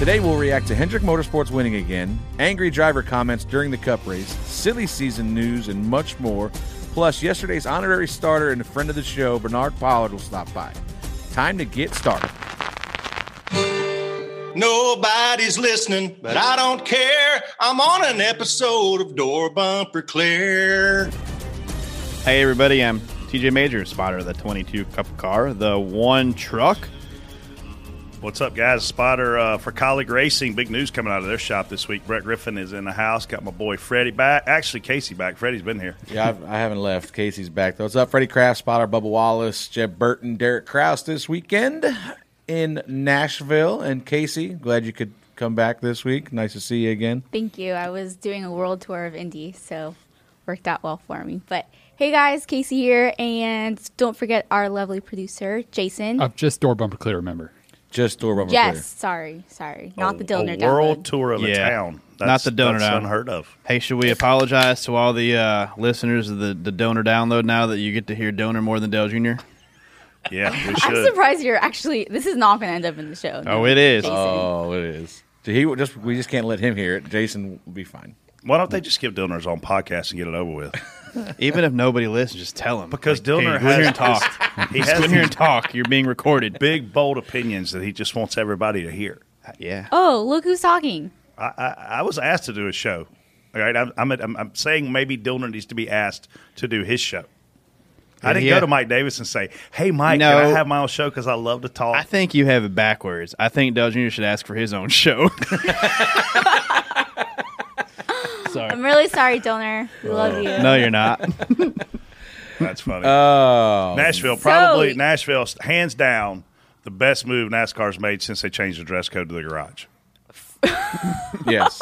Today we'll react to Hendrick Motorsports winning again, angry driver comments during the Cup race, silly season news, and much more. Plus, yesterday's honorary starter and a friend of the show, Bernard Pollard, will stop by. Time to get started. Nobody's listening, but I don't care. I'm on an episode of Door Bumper Clear. Hey everybody, I'm TJ Majors, spotter of the 22 Cup car, the one truck. What's up, guys? Spotter uh, for Kaulig Racing. Big news coming out of their shop this week. Brett Griffin is in the house. Got my boy Freddie back. Actually, Casey back. Freddie's been here. Yeah, I've, I haven't left. Casey's back though. What's up, Freddie Kraft, spotter, Bubba Wallace, Jeb Burton, Derek Kraus this weekend in Nashville. And Casey, glad you could come back this week. Nice to see you again. Thank you. I was doing a world tour of Indy, so worked out well for me. But hey guys, Casey here, and don't forget our lovely producer, Jason. Uh, just door bumper clear, remember. Just door bumper yes, clear. sorry, sorry. Not the A- Dillner a world download. tour of the Yeah. town. Not the donor that's down. unheard of. Hey, should we apologize to all the uh, listeners of the, the donor download now that you get to hear donor more than Dale Jr.? Yeah, we I'm should. surprised you're actually. This is not going to end up in the show. Oh, it is. Jason. Oh, it is. He will just we just can't let him hear it. Jason will be fine. Why don't they just give donors his own podcast and get it over with? Even if nobody listens, just tell them. Because Dillner hey, go here has and talk. He Just has go here and talk. You're being recorded. big, bold opinions that he just wants everybody to hear. Uh, yeah. Oh, look who's talking. I, I, I was asked to do a show. All right, I'm, I'm, I'm, I'm saying maybe Dillner needs to be asked to do his show. I didn't Yeah. go to Mike Davis and say, "Hey, Mike, No. can I have my own show?" Because I love to talk. I think you have it backwards. I think Dale Jr. should ask for his own show. Sorry. I'm really sorry, donor. We love oh. you. No, you're not. That's funny. Oh, Nashville, probably Nashville, hands down, the best move NASCAR's made since they changed the dress code to the garage. yes.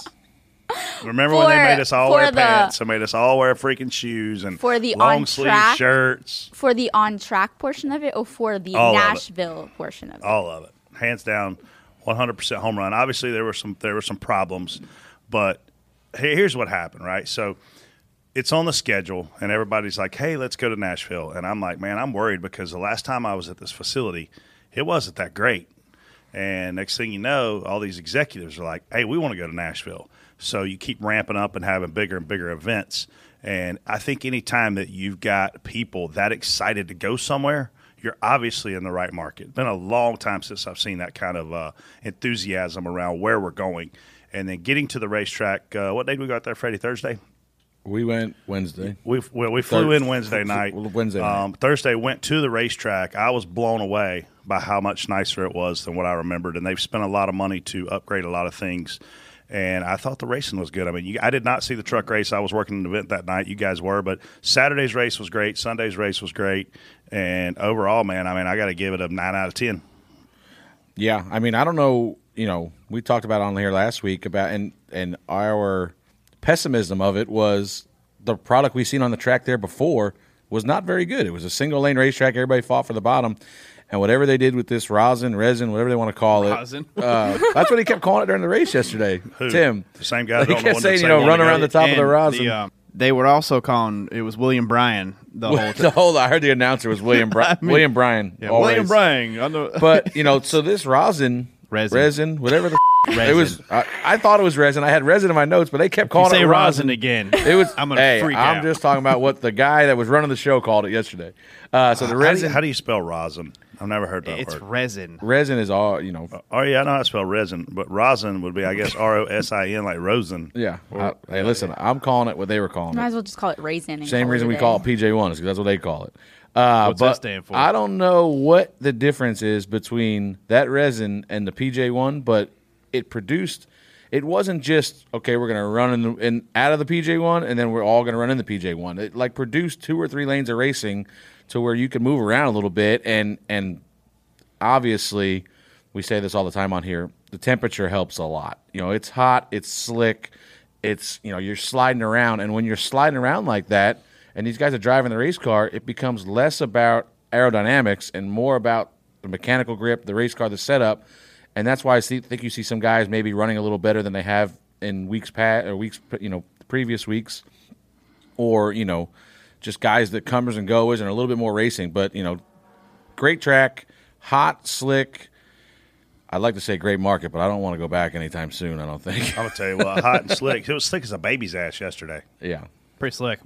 Remember when they For- made us all for wear the- pants? They made us all wear freaking shoes and For the long on sleeve track- shirts. For the on track portion of it, or for the All of it. Nashville portion of it? all of it, hands down, one hundred percent home run. Obviously, there were some there were some problems, but he- here's what happened. Right, so it's on the schedule, and everybody's like, "Hey, let's go to Nashville," and I'm like, "Man, I'm worried because the last time I was at this facility, it wasn't that great." And next thing you know, all these executives are like, "Hey, we want to go to Nashville." So you keep ramping up and having bigger and bigger events. And I think anytime that you've got people that excited to go somewhere, you're obviously in the right market. It's been a long time since I've seen that kind of uh, enthusiasm around where we're going. And then getting to the racetrack. Uh, what day did we go out there, Friday? Thursday. We went Wednesday. We well, we flew in Wednesday night. Wednesday night. Um, Thursday went to the racetrack. I was blown away by how much nicer it was than what I remembered, and they've spent a lot of money to upgrade a lot of things. And I thought the racing was good. I mean, you, I did not see the truck race. I was working an event that night. You guys were, but Saturday's race was great. Sunday's race was great. And overall, man, I mean, I got to give it a nine out of ten. Yeah, I mean, I don't know. You know, we talked about on here last week about and and our pessimism of it was the product we've seen on the track there before was not very good. It was a single lane racetrack. Everybody fought for the bottom, and whatever they did with this rosin, resin, whatever they want to call it, uh, that's what he kept calling it during the race yesterday. Who? Tim, The same guy. He kept saying, you know, run around the top of the And rosin. um, they were also calling it was William Bryan the whole the time. whole I heard the announcer was William Bry- mean- William Bryan. Yeah. William Bryan. I know. But you know, so this rosin, Resin. whatever the it was. I, I thought it was resin. I had resin in my notes, but they kept you calling say it rosin rosin. again. It was. I'm gonna hey, freak I'm out. just talking about what the guy that was running the show called it yesterday. Uh, so the How do, you, resin. how do you spell rosin? I've never heard that It's word. resin. Resin is all you know. Oh yeah, I know how to spell resin, but rosin would be, I guess, R O S I N, like rosin. Yeah. I- hey, listen, I'm calling it what they were calling Might it. as well just call it raisin. and Same reason a we day. call it PJ one is because that's what they call it. Uh, What's that but stand for? I don't know what the difference is between that resin and the PJ one, but it produced. It wasn't just okay. We're gonna run in, the, in out of the PJ one, and then we're all gonna run in the PJ one. It like produced two or three lanes of racing to where you can move around a little bit, and and obviously, we say this all the time on here. The temperature helps a lot. You know, it's hot, it's slick, it's you know you're sliding around, and when you're sliding around like that, and these guys are driving the race car, it becomes less about aerodynamics and more about the mechanical grip, the race car, the setup, and that's why I see, think you see some guys maybe running a little better than they have in weeks past or weeks you know previous weeks, or you know just guys that comers and goers and a little bit more racing, but you know great track, hot, slick. I'd like to say great market, but I don't want to go back anytime soon. I don't think. I'm gonna tell you what, hot and slick. It was slick as a baby's ass yesterday. yeah, Pretty slick.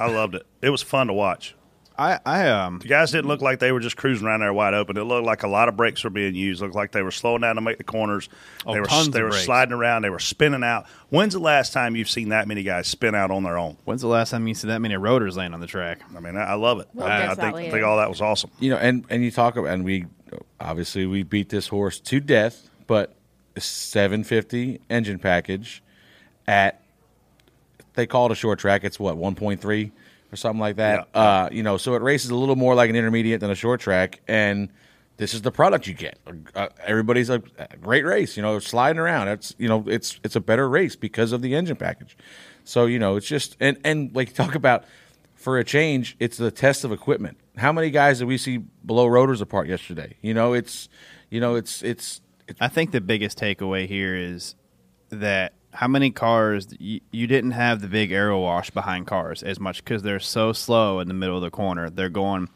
I loved it. It was fun to watch. I, I um The guys didn't look like they were just cruising around there wide open. It looked like a lot of brakes were being used. It looked like they were slowing down to make the corners. Oh, they were tons they of were brakes. sliding around. They were spinning out. When's the last time you've seen that many guys spin out on their own? when's the last time you see that many rotors laying on the track? I mean, I, I love it. We'll I, I think I think all that was awesome. you know, and and you talk about, and we obviously we beat this horse to death, but 750 engine package at they call it a short track. It's what 1.3 or something like that. Yeah. Uh, you know, so it races a little more like an intermediate than a short track, and this is the product you get. Uh, everybody's a, a great race. You know, sliding around. It's you know, it's it's a better race because of the engine package. So you know, it's just and and like talk about for a change, it's the test of equipment. How many guys did we see blow rotors apart yesterday? You know, it's you know, it's it's, it's I think the biggest takeaway here is that how many cars you, you didn't have the big aero wash behind cars as much because they're so slow in the middle of the corner. They're going,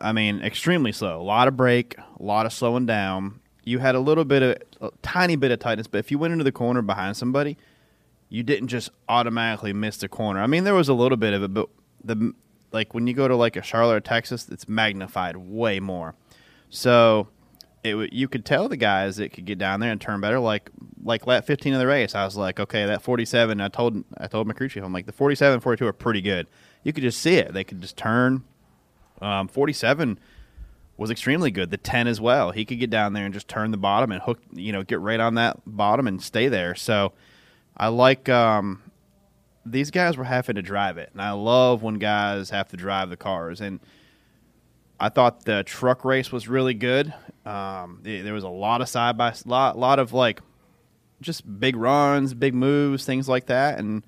I mean, extremely slow. A lot of brake, a lot of slowing down. You had a little bit of, a tiny bit of tightness, but if you went into the corner behind somebody, you didn't just automatically miss the corner. I mean, there was a little bit of it, but the like when you go to like a Charlotte Texas, it's magnified way more. So it you could tell the guys that could get down there and turn better. Like like lap 15 of the race, I was like, okay, that 47. I told I told my crew chief, I'm like, the 47, 42 are pretty good. You could just see it. They could just turn. Um, 47 was extremely good. The 10 as well. He could get down there and just turn the bottom and hook, you know, get right on that bottom and stay there. So I like um, these guys were having to drive it, and I love when guys have to drive the cars. And I thought the truck race was really good. Um, the- there was a lot of side by lot, lot of like just big runs, big moves, things like that. And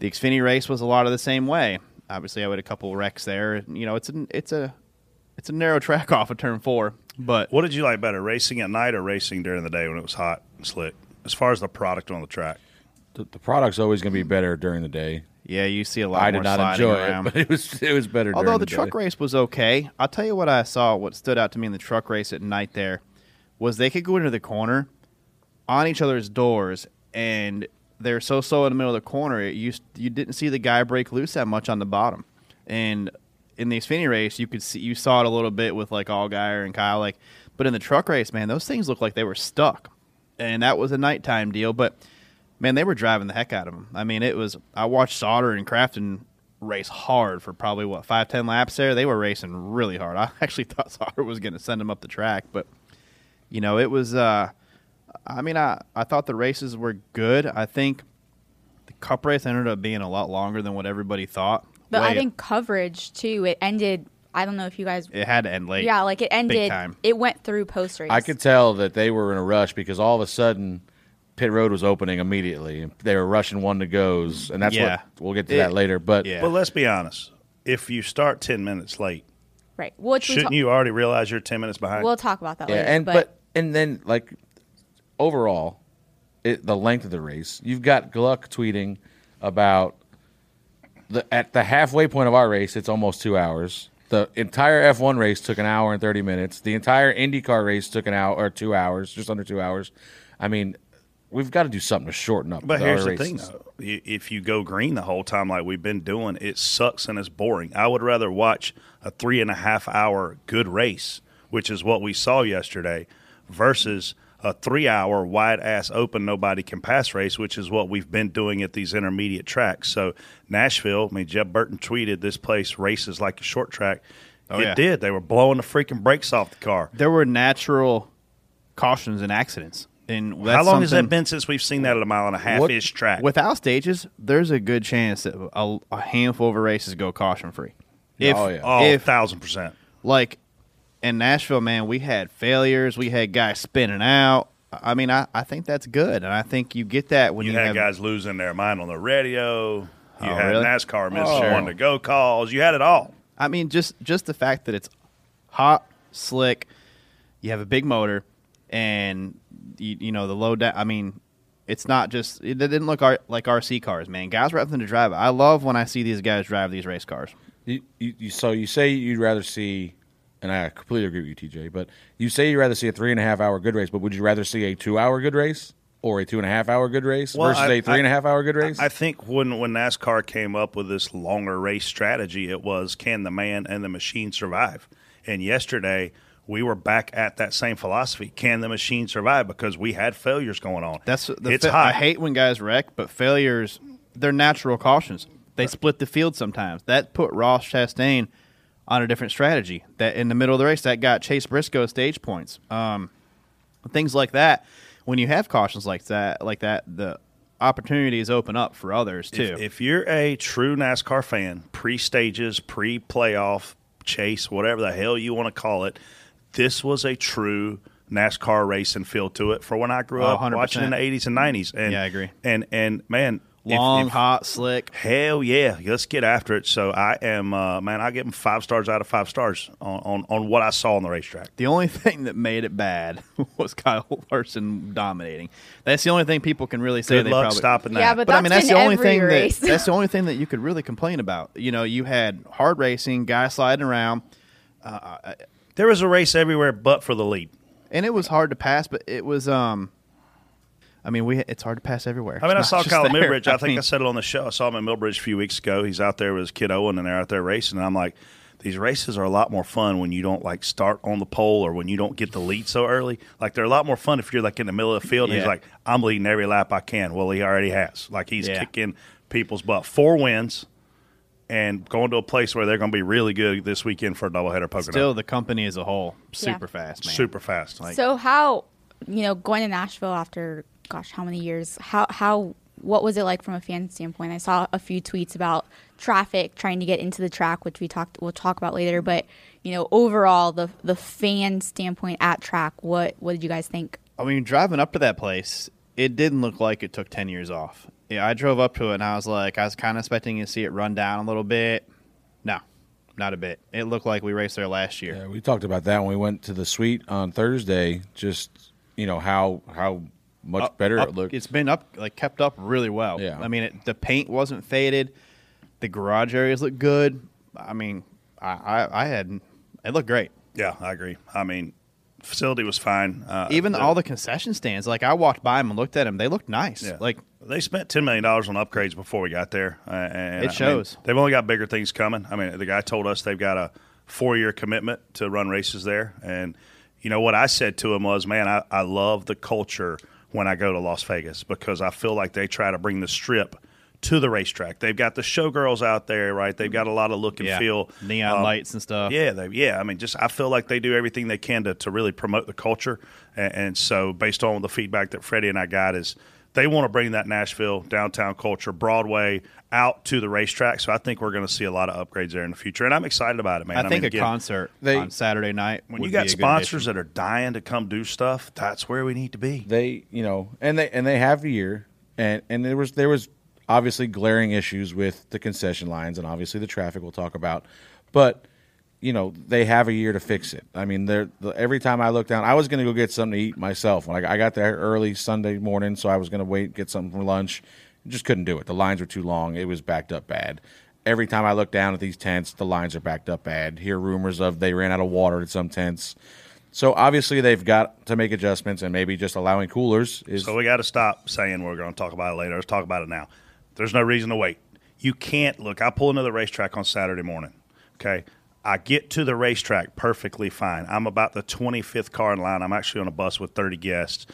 the Xfinity race was a lot of the same way. Obviously, I had a couple wrecks there. You know, it's a it's a it's a narrow track off of turn four, but What did you like better, racing at night or racing during the day when it was hot and slick? As far as the product on the track, the, the product's always going to be better during the day. Yeah, you see a lot. I more did not enjoy around. it, but it was it was better. Although the the truck race was okay, I'll tell you what I saw. What stood out to me in the truck race at night there was they could go into the corner on each other's doors, and they're so slow in the middle of the corner. You you didn't see the guy break loose that much on the bottom, and in the Xfinity race, you could see you saw it a little bit with like Allgaier and Kyle, like, but in the truck race, man, those things looked like they were stuck, and that was a nighttime deal, but. Man, they were driving the heck out of them. I mean, it was. I watched Sauter and Crafton race hard for probably what five ten laps there. They were racing really hard. I actually thought Sauter was going to send them up the track, but you know it was. Uh, I mean, I I thought the races were good. I think the Cup race ended up being a lot longer than what everybody thought. But I Way- think coverage too. It ended. I don't know if you guys. it had to end late. Yeah, like it ended. time. It went through post race. I could tell that they were in a rush because all of a sudden pit road was opening immediately. They were rushing one to goes, and that's Yeah. what we'll get to It- that later. But yeah. but let's be honest. If you start ten minutes late, right. Which we shouldn't ta- you already realize you're ten minutes behind? We'll talk about that yeah, later. and but, but, and then like overall, it, the length of the race. You've got Gluck tweeting about the at the halfway point of our race. It's almost two hours. The entire F1 race took an hour and thirty minutes. The entire IndyCar race took an hour or two hours, just under two hours. I mean, we've got to do something to shorten up. But the here's other the thing, though. If you go green the whole time like we've been doing, it sucks and it's boring. I would rather watch a three and a half hour good race, which is what we saw yesterday, versus a three hour wide ass open nobody can pass race, which is what we've been doing at these intermediate tracks. So Nashville, I mean, Jeff Burton tweeted this place races like a short track. Oh, it yeah. did. They were blowing the freaking brakes off the car. There were natural cautions and accidents. And How long has that been since we've seen that at a mile and a half ish track? Without stages, there's a good chance that a, a handful of races go caution free. If, Oh, yeah. oh, if thousand percent. like in Nashville, man, we had failures. We had guys spinning out. I mean, I, I think that's good, and I think you get that when You, you, had have guys losing their mind on the radio. You Oh, had really? NASCAR missing Oh. one to go calls. You had it all. I mean, just just the fact that it's hot, slick. You have a big motor, and you, you know the low down. I mean, it's not just it didn't look ar- like RC cars, man. Guys were having to drive. it. I love when I see these guys drive these race cars. You, you, you, so you say you'd rather see, and I completely agree with you, TJ. But you say you'd rather see a three and a half hour good race, but would you rather see a two hour good race or a two and a half hour good race Well, versus I- a three and a half hour good race? I think when when NASCAR came up with this longer race strategy, it was can the man and the machine survive? And yesterday we were back at that same philosophy: can the machine survive? Because we had failures going on. That's the it's fa- hot. I hate when guys wreck, but failures they're natural cautions. They split the field sometimes. That put Ross Chastain on a different strategy. That in the middle of the race, that got Chase Briscoe stage points. Um, things like that. When you have cautions like that, like that, the opportunities open up for others too. If, if you're a true NASCAR fan, pre stages, pre playoff chase, whatever the hell you want to call it, this was a true NASCAR race and feel to it for when I grew Oh, up watching in the 80s and 90s. And, Yeah, I agree. And and man, if- Long, if- hot, slick. Hell yeah, let's get after it. So I am, uh, man, I give them five stars out of five stars on, on, on what I saw on the racetrack. The only thing that made it bad was Kyle Larson dominating. That's the only thing people can really say. Good they luck probably, stopping that. Yeah, but But I mean, That's that's the only thing race. that that's the only thing that you could really complain about. You know, you had hard racing, guys sliding around, there was a race everywhere but for the lead. and it was hard to pass. But it was, um, I mean, we it's hard to pass everywhere. I mean, I saw Kyle there. Millbridge. I, think mean, I said it on the show. I saw him at Millbridge a few weeks ago. He's out there with his kid Owen, and they're out there racing. And I'm like, these races are a lot more fun when you don't like start on the pole or when you don't get the lead so early. Like they're a lot more fun if you're like in the middle of the field. And he's like, I'm leading every lap I can. Well, he already has. Like he's Yeah. kicking people's butt. Four wins. And going to a place where they're going to be really good this weekend for a doubleheader Pocono. still the company as a whole super Yeah. fast, man. super fast. Like, so how you know going to Nashville after gosh how many years? How how what was it like from a fan standpoint? I saw a few tweets about traffic trying to get into the track, which we talked we'll talk about later. But you know overall the the fan standpoint at track, what what did you guys think? I mean, driving up to that place, it didn't look like it took 10 years off. Yeah, I drove up to it and I was like, I was kind of expecting to see it run down a little bit. No, not a bit. It looked like we raced there last year. Yeah, we talked about that when we went to the suite on Thursday. Just you know how how much Up- better up- it looked. It's been up, like kept up really well. Yeah. I mean, it, the paint wasn't faded. The garage areas look good. I mean, I, I, I had, it looked great. yeah, I agree. I mean, facility was fine. Uh, Even all the concession stands, like I walked by them and looked at them, they looked nice. Yeah. Like they spent ten million dollars on upgrades before we got there, uh, and It I shows. mean, they've only got bigger things coming. I mean, the guy told us they've got a four-year commitment to run races there, and you know what I said to him was, "Man, I, I love the culture when I go to Las Vegas because I feel like they try to bring the strip." To the racetrack, they've got the showgirls out there, right? They've got a lot of look and yeah, feel, neon Um, lights and stuff. yeah, they, yeah. I mean, just I feel like they do everything they can to, to really promote the culture, and, and so based on the feedback that Freddie and I got is they want to bring that Nashville downtown culture, Broadway, out to the racetrack. So I think we're going to see a lot of upgrades there in the future, and I'm excited about it, man. I think mean, a again, concert they- on Saturday night. when would you be got a sponsors that are dying to come do stuff, that's where we need to be. they you know and they and they have a year and and there was there was obviously glaring issues with the concession lines and obviously the traffic we'll talk about but you know they have a year to fix it. I mean they're the, every time i look down i was going to go get something to eat myself. When I, I got there early sunday morning so i was going to wait get something for lunch. Just couldn't do it. The lines were too long. It was backed up bad. Every time i look down at these tents the lines are backed up bad. Hear rumors of they ran out of water at some tents. So obviously they've got to make adjustments, and maybe just allowing coolers is. So we got to stop saying we're going to talk about it later. Let's talk about it now. There's no reason to wait. You can't look. I pull into the racetrack on Saturday morning. Okay. I get to the racetrack perfectly fine. I'm about the 25th car in line. I'm actually on a bus with 30 guests.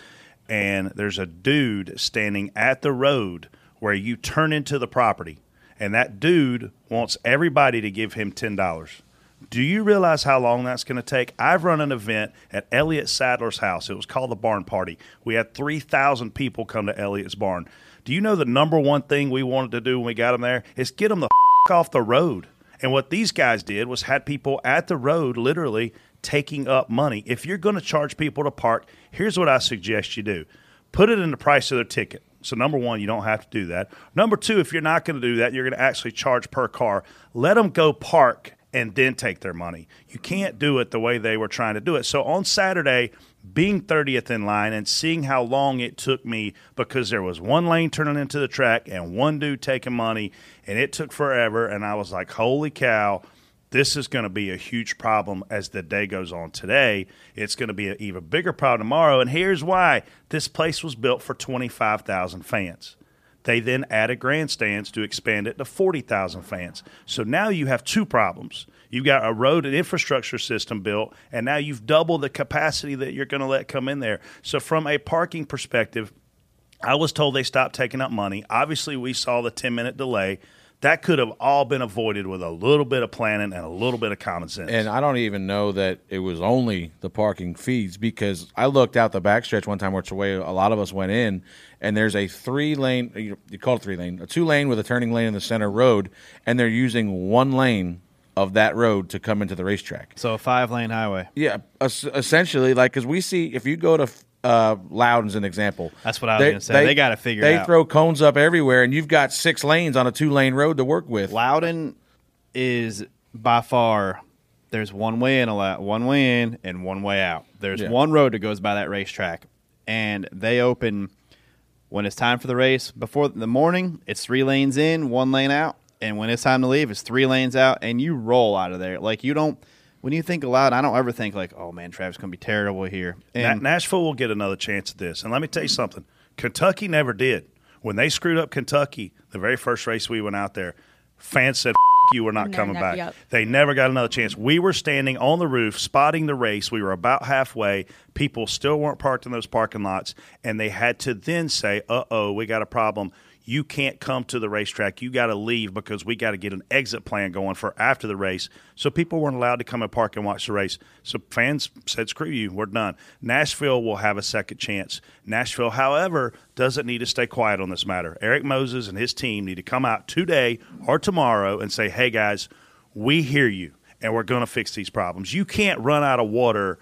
And there's a dude standing at the road where you turn into the property. And that dude wants everybody to give him $10. Do you realize how long that's going to take? I've run an event at Elliott Sadler's house. It was called the Barn Party. We had 3,000 people come to Elliott's barn. Do you know the number one thing we wanted to do when we got them there is get them the f- off the road. And what these guys did was had people at the road literally taking up money. If you're going to charge people to park, here's what I suggest you do. Put it in the price of their ticket. So number one, you don't have to do that. Number two, if you're not going to do that, you're going to actually charge per car. Let them go park and then take their money. You can't do it the way they were trying to do it. So on Saturday, being 30th in line and seeing how long it took me because there was one lane turning into the track and one dude taking money and it took forever and I was like, "Holy cow, this is going to be a huge problem as the day goes on today. It's going to be an even bigger problem tomorrow. And here's why this place was built for 25,000 fans. They then added grandstands to expand it to 40,000 fans. So now you have two problems. You've got a road and infrastructure system built, and now you've doubled the capacity that you're going to let come in there. So, from a parking perspective, I was told they stopped taking up money. Obviously, we saw the 10 minute delay. That could have all been avoided with a little bit of planning and a little bit of common sense. And I don't even know that it was only the parking fees because I looked out the backstretch one time, which the way a lot of us went in, and there's a three lane, you call it three lane, a two lane with a turning lane in the center road, and they're using one lane of that road to come into the racetrack. So a five lane highway. Yeah, es- essentially, like because we see if you go to uh, Loudon's an example. That's what I was gonna say. They gotta figure out. They out. throw cones up everywhere, and you've got six lanes on a two lane road to work with. Loudon is by far there's one way in a lot, one way in and one way out. There's Yeah. one road that goes by that racetrack, and they open when it's time for the race. Before the morning, it's three lanes in, one lane out, and when it's time to leave, it's three lanes out, and you roll out of there. Like you don't. When you think aloud, I don't ever think like, "Oh man, Travis gonna be terrible here." Na- And Nashville will get another chance at this. And let me tell you something Kentucky never did. When they screwed up Kentucky, the very first race we went out there, fans said, F- you, we're not No, coming never- back. yep. They never got another chance. We were standing on the roof, spotting the race. We were about halfway. People still weren't parked in those parking lots. And they had to then say, uh oh, we got a problem. You can't come to the racetrack. You got to leave because we got to get an exit plan going for after the race. So people weren't allowed to come and park and watch the race. So fans said, screw you, we're done. Nashville will have a second chance. Nashville, however, doesn't need to stay quiet on this matter. Erik Moses and his team need to come out today or tomorrow and say, hey, guys, we hear you and we're going to fix these problems. You can't run out of water.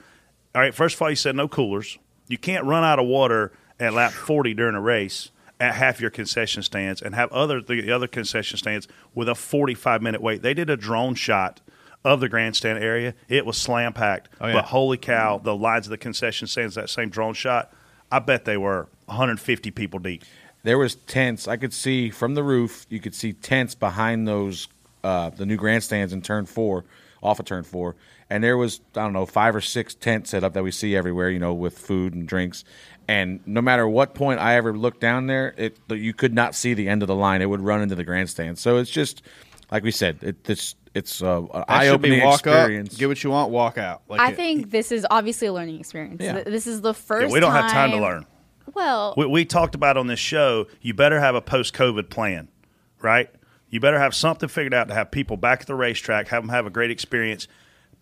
All right, first of all, you said no coolers. You can't run out of water at lap 40 during a race at half your concession stands and have other the other concession stands with a 45 minute wait. They did a drone shot of the grandstand area. It was slam packed. Oh, yeah. But holy cow, the lines of the concession stands that same drone shot, I bet they were 150 people deep. there was tents. I could see from the roof. You could see tents behind those uh, the new grandstands in turn four, off of turn four, and there was I don't know five or six tents set up that we see everywhere. You know, with food and drinks. And no matter what point I ever looked down there, it you could not see the end of the line. It would run into the grandstand. So it's just like we said. It, it's it's uh, an eye opening walk experience. up, get what you want, walk out. Like I it- think this is obviously a learning experience. Yeah. This is the first. Yeah, we don't have time to learn. Well, We, we talked about on this show, you better have a post COVID plan, right? You better have something figured out to have people back at the racetrack, have them have a great experience.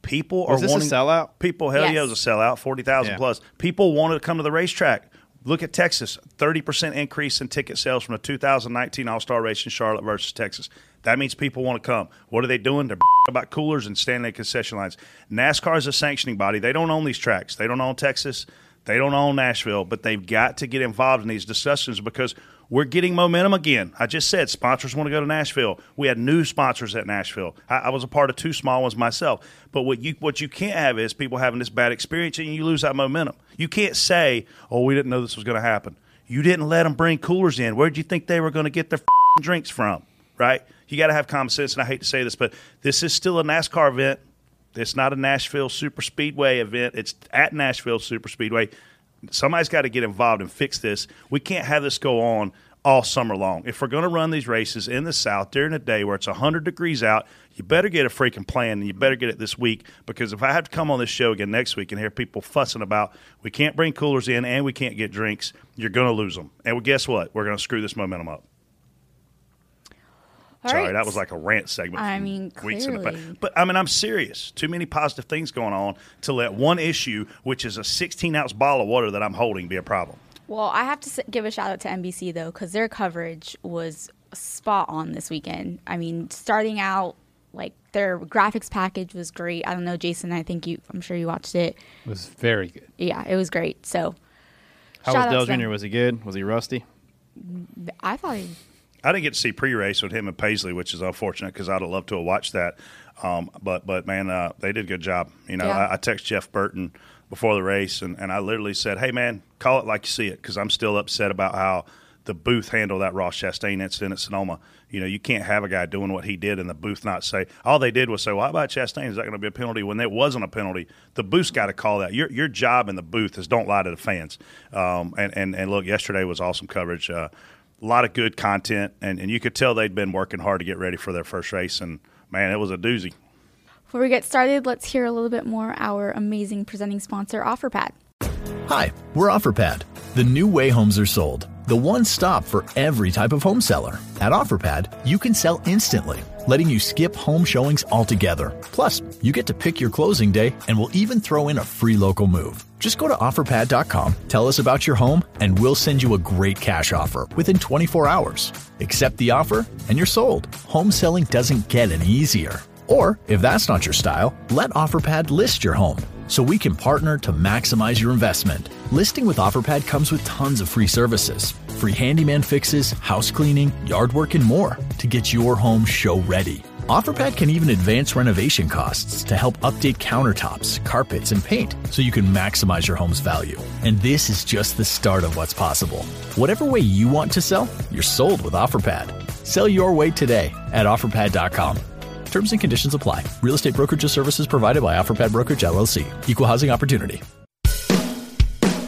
People Was are this a wanting sellout? People, hell yeah, Yes. it was a sellout, forty thousand Yeah. plus. People wanted to come to the racetrack. Look at Texas, thirty percent increase in ticket sales from the 2019 All Star race in Charlotte versus Texas. That means people want to come. What are they doing? They're about coolers and standing at concession lines. NASCAR is a sanctioning body. They don't own these tracks. They don't own Texas. They don't own Nashville, but they've got to get involved in these discussions because we're getting momentum again. I just said sponsors want to go to Nashville. We had new sponsors at Nashville. I, I was a part of two small ones myself. But what you what you can't have is people having this bad experience and you lose that momentum. You can't say, "Oh, we didn't know this was going to happen." You didn't let them bring coolers in. Where'd you think they were going to get their drinks from? Right? You got to have common sense. And I hate to say this, but this is still a NASCAR event. It's not a Nashville Super Speedway event. It's at Nashville Super Speedway. Somebody's got to get involved and fix this. We can't have this go on all summer long. If we're going to run these races in the South during a day where it's 100 degrees out, you better get a freaking plan and you better get it this week because if I have to come on this show again next week and hear people fussing about we can't bring coolers in and we can't get drinks, you're going to lose them. And guess what? We're going to screw this momentum up. All Sorry, right. that was like a rant segment. I mean, weeks in the clearly. past. But I mean, I'm serious. Too many positive things going on to let one issue, which is a 16 ounce bottle of water that I'm holding, be a problem. Well, I have to give a shout out to NBC though, because their coverage was spot on this weekend. I mean, starting out like their graphics package was great. I don't know, Jason. I think you. I'm sure you watched it. It was very good. Yeah, it was great. So, How shout was to Dale. Jr.? Was he good? Was he rusty? I thought he I didn't get to see pre-race with him and Paisley, which is unfortunate because I'd have loved to have watched that. Um, but but man, uh, they did a good job. You know, Yeah. I, I texted Jeff Burton before the race, and, and I literally said, "Hey man, call it like you see it," because I'm still upset about how the booth handled that Ross Chastain incident at Sonoma. You know, you can't have a guy doing what he did and the booth not say. All they did was say, "Well, how about Chastain? Is that going to be a penalty?" When there wasn't a penalty, the booth's got to call that. Your your job in the booth is don't lie to the fans. Um, and and and look, yesterday was awesome coverage. Uh, a lot of good content, and, and you could tell they'd been working hard to get ready for their first race. And man, it was a doozy. Before we get started, let's hear a little bit more our amazing presenting sponsor, OfferPad. Hi, we're OfferPad, the new way homes are sold, the one stop for every type of home seller. At OfferPad, you can sell instantly, letting you skip home showings altogether. Plus, you get to pick your closing day, and we'll even throw in a free local move. Just go to OfferPad.com, tell us about your home, and we'll send you a great cash offer within 24 hours. Accept the offer, and you're sold. Home selling doesn't get any easier. Or, if that's not your style, let OfferPad list your home so we can partner to maximize your investment. Listing with OfferPad comes with tons of free services free handyman fixes, house cleaning, yard work, and more to get your home show ready. OfferPad can even advance renovation costs to help update countertops, carpets, and paint so you can maximize your home's value. And this is just the start of what's possible. Whatever way you want to sell, you're sold with OfferPad. Sell your way today at OfferPad.com. Terms and conditions apply. Real estate brokerage services provided by OfferPad Brokerage LLC. Equal housing opportunity.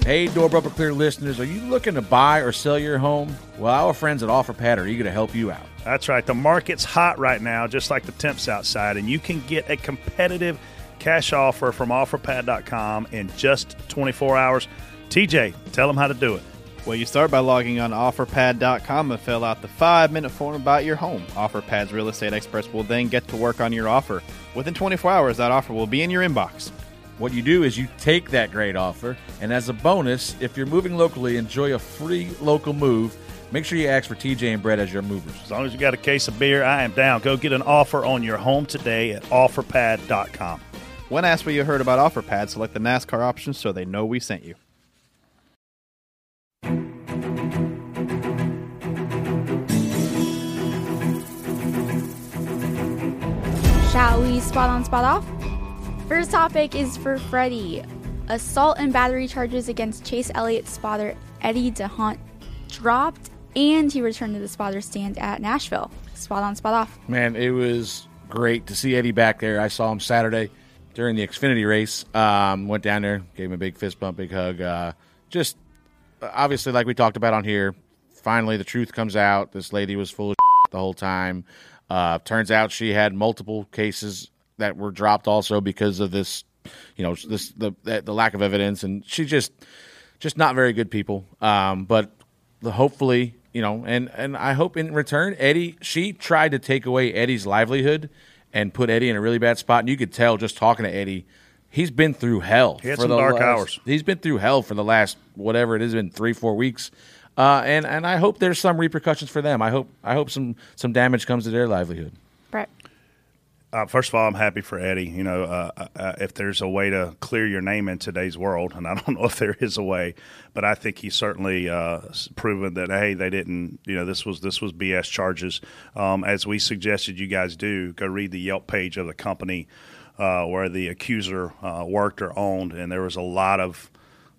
Hey, Door Bumper Clear listeners, are you looking to buy or sell your home? Well, our friends at OfferPad are eager to help you out. That's right. The market's hot right now, just like the temps outside, and you can get a competitive cash offer from OfferPad.com in just 24 hours. TJ, tell them how to do it. Well, you start by logging on offerpad.com and fill out the five minute form about your home. OfferPad's real estate experts will then get to work on your offer. Within 24 hours, that offer will be in your inbox. What you do is you take that great offer, and as a bonus, if you're moving locally, enjoy a free local move. Make sure you ask for TJ and Brett as your movers. As long as you got a case of beer, I am down. Go get an offer on your home today at OfferPad.com. When asked what you heard about OfferPad, select the NASCAR option so they know we sent you. Shall we spot on, spot off? First topic is for Freddie. Assault and battery charges against Chase Elliott's father, Eddie D'Hondt dropped, and he returned to the spotter stand at Nashville. Spot on, spot off. Man, it was great to see Eddie back there. I saw him Saturday during the Xfinity race. Um, went down there, gave him a big fist bump, big hug. Uh, just obviously, like we talked about on here, finally the truth comes out. This lady was full of the whole time. Uh, turns out she had multiple cases that were dropped also because of this, you know, this the the lack of evidence, and she just just not very good people. Um, but hopefully, you know, and and I hope in return, Eddie, she tried to take away Eddie's livelihood and put Eddie in a really bad spot. And you could tell just talking to Eddie, he's been through hell. He had for some the dark last- hours. He's been through hell for the last whatever it has been three four weeks. Uh, and and I hope there's some repercussions for them. I hope I hope some some damage comes to their livelihood. Uh, first of all, I'm happy for Eddie. You know, uh, uh, if there's a way to clear your name in today's world, and I don't know if there is a way, but I think he's certainly uh, proven that hey, they didn't. You know, this was this was BS charges. Um, as we suggested, you guys do go read the Yelp page of the company uh, where the accuser uh, worked or owned, and there was a lot of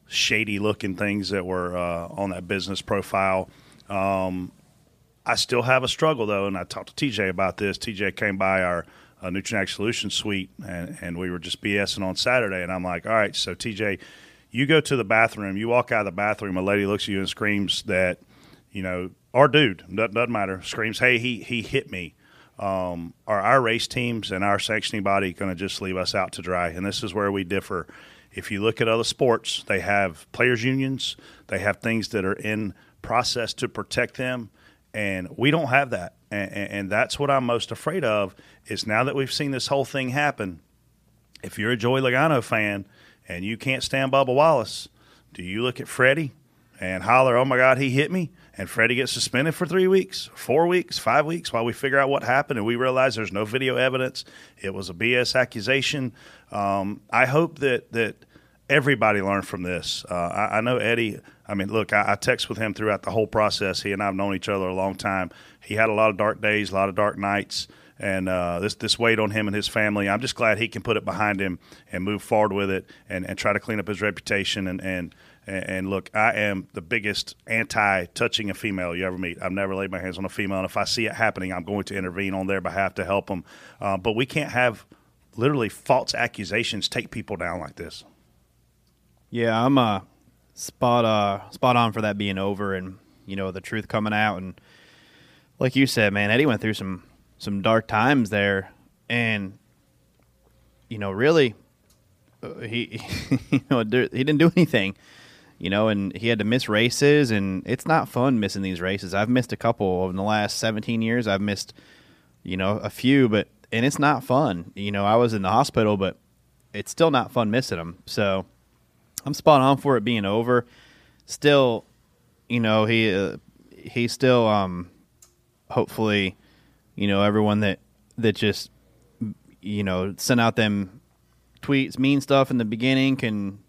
shady looking things that were uh, on that business profile. Um, I still have a struggle though, and I talked to TJ about this. TJ came by our a Nutrient Solution suite, and, and we were just BSing on Saturday. And I'm like, all right, so TJ, you go to the bathroom, you walk out of the bathroom, a lady looks at you and screams that, you know, our dude, doesn't, doesn't matter, screams, hey, he, he hit me. Um, are our race teams and our sanctioning body going to just leave us out to dry? And this is where we differ. If you look at other sports, they have players' unions, they have things that are in process to protect them, and we don't have that. And, and, and that's what I'm most afraid of is now that we've seen this whole thing happen. If you're a Joey Logano fan and you can't stand Bubba Wallace, do you look at Freddie and holler, "Oh my God, he hit me"? And Freddie gets suspended for three weeks, four weeks, five weeks while we figure out what happened and we realize there's no video evidence. It was a BS accusation. Um, I hope that that everybody learned from this. Uh, I, I, know Eddie. I mean, look, I, I text with him throughout the whole process. He and I have known each other a long time. He had a lot of dark days, a lot of dark nights and uh, this this weight on him and his family. I'm just glad he can put it behind him and move forward with it and, and try to clean up his reputation. And, and and look, I am the biggest anti touching a female you ever meet. I've never laid my hands on a female, and if I see it happening, I'm going to intervene on their behalf to help them. Uh, but we can't have literally false accusations take people down like this. Yeah, I'm uh, spot uh, spot on for that being over, and you know the truth coming out, and like you said, man, Eddie went through some some dark times there, and you know, really, uh, he you know he didn't do anything, you know, and he had to miss races, and it's not fun missing these races. I've missed a couple in the last 17 years. I've missed, you know, a few, but and it's not fun. You know, I was in the hospital, but it's still not fun missing them. So I'm spot on for it being over. Still, you know, he uh, he still um hopefully you know everyone that that just you know sent out them tweets mean stuff in the beginning can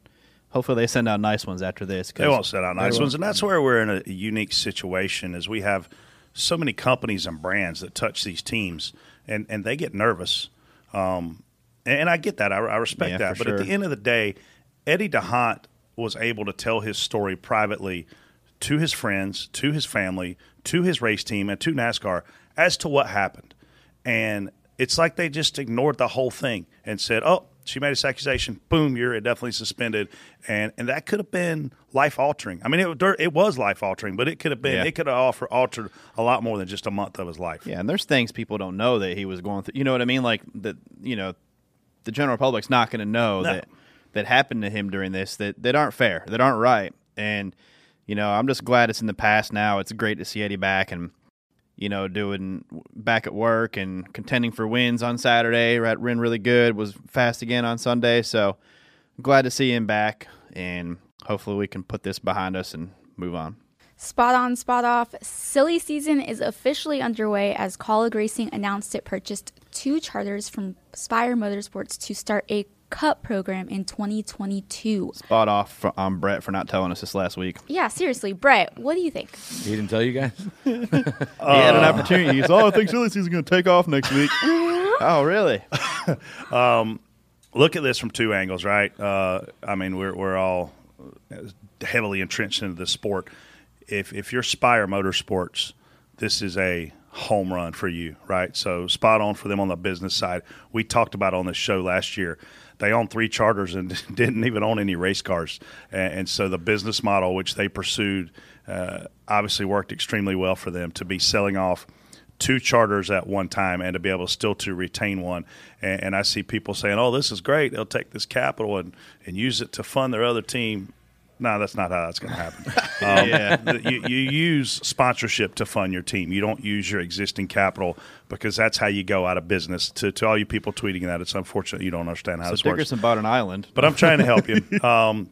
hopefully they send out nice ones after this they won't send out nice ones and that's where we're in a unique situation is we have so many companies and brands that touch these teams and and they get nervous um, and, I get that I, I respect yeah, that but sure. at the end of the day Eddie D'Hondt was able to tell his story privately to his friends to his family to his race team and to NASCAR as to what happened. And it's like they just ignored the whole thing and said, "Oh, she made this accusation. Boom, you're definitely suspended." And and that could have been life altering. I mean, it it was life altering, but it could have been Yeah. it could have offer, altered a lot more than just a month of his life. yeah and there's things people don't know that he was going through you know what i mean like that you know the general public's not going to know No. that that happened to him during this that that aren't fair that aren't right and you know i'm just glad it's in the past now it's great to see eddie back and you know, doing back at work and contending for wins on Saturday. Ran ran really good. Was fast again on Sunday. So glad to see him back, and hopefully we can put this behind us and move on. Spot on, spot off. Silly season is officially underway as Kaulig Racing announced it purchased two charters from Spire Motorsports to start a Cup program in 2022. Spot off for, on Brett for not telling us this last week. Yeah, seriously, Brett, what do you think? He didn't tell you guys. he had an opportunity. He's, oh, I think silly season's going to take off next week. Uh-huh. oh, really? Um, look at this from two angles, right? Uh, I mean, we're we're all uh, heavily entrenched into this sport. If if you're Spire Motorsports, this is a home run for you, right? So spot on for them on the business side. We talked about on this show last year. They own three charters and didn't even own any race cars, and, and so the business model which they pursued uh, obviously worked extremely well for them to be selling off two charters at one time and to be able still to retain one. And, and I see people saying, "Oh, this is great. They'll take this capital and and use it to fund their other team." No, that's not how that's going to happen. Um, Yeah. you, you use sponsorship to fund your team. You don't use your existing capital because that's how you go out of business. To, to all you people tweeting that, it's unfortunate you don't understand how So this works Dickerson bought an island. but I'm trying to help you. Um,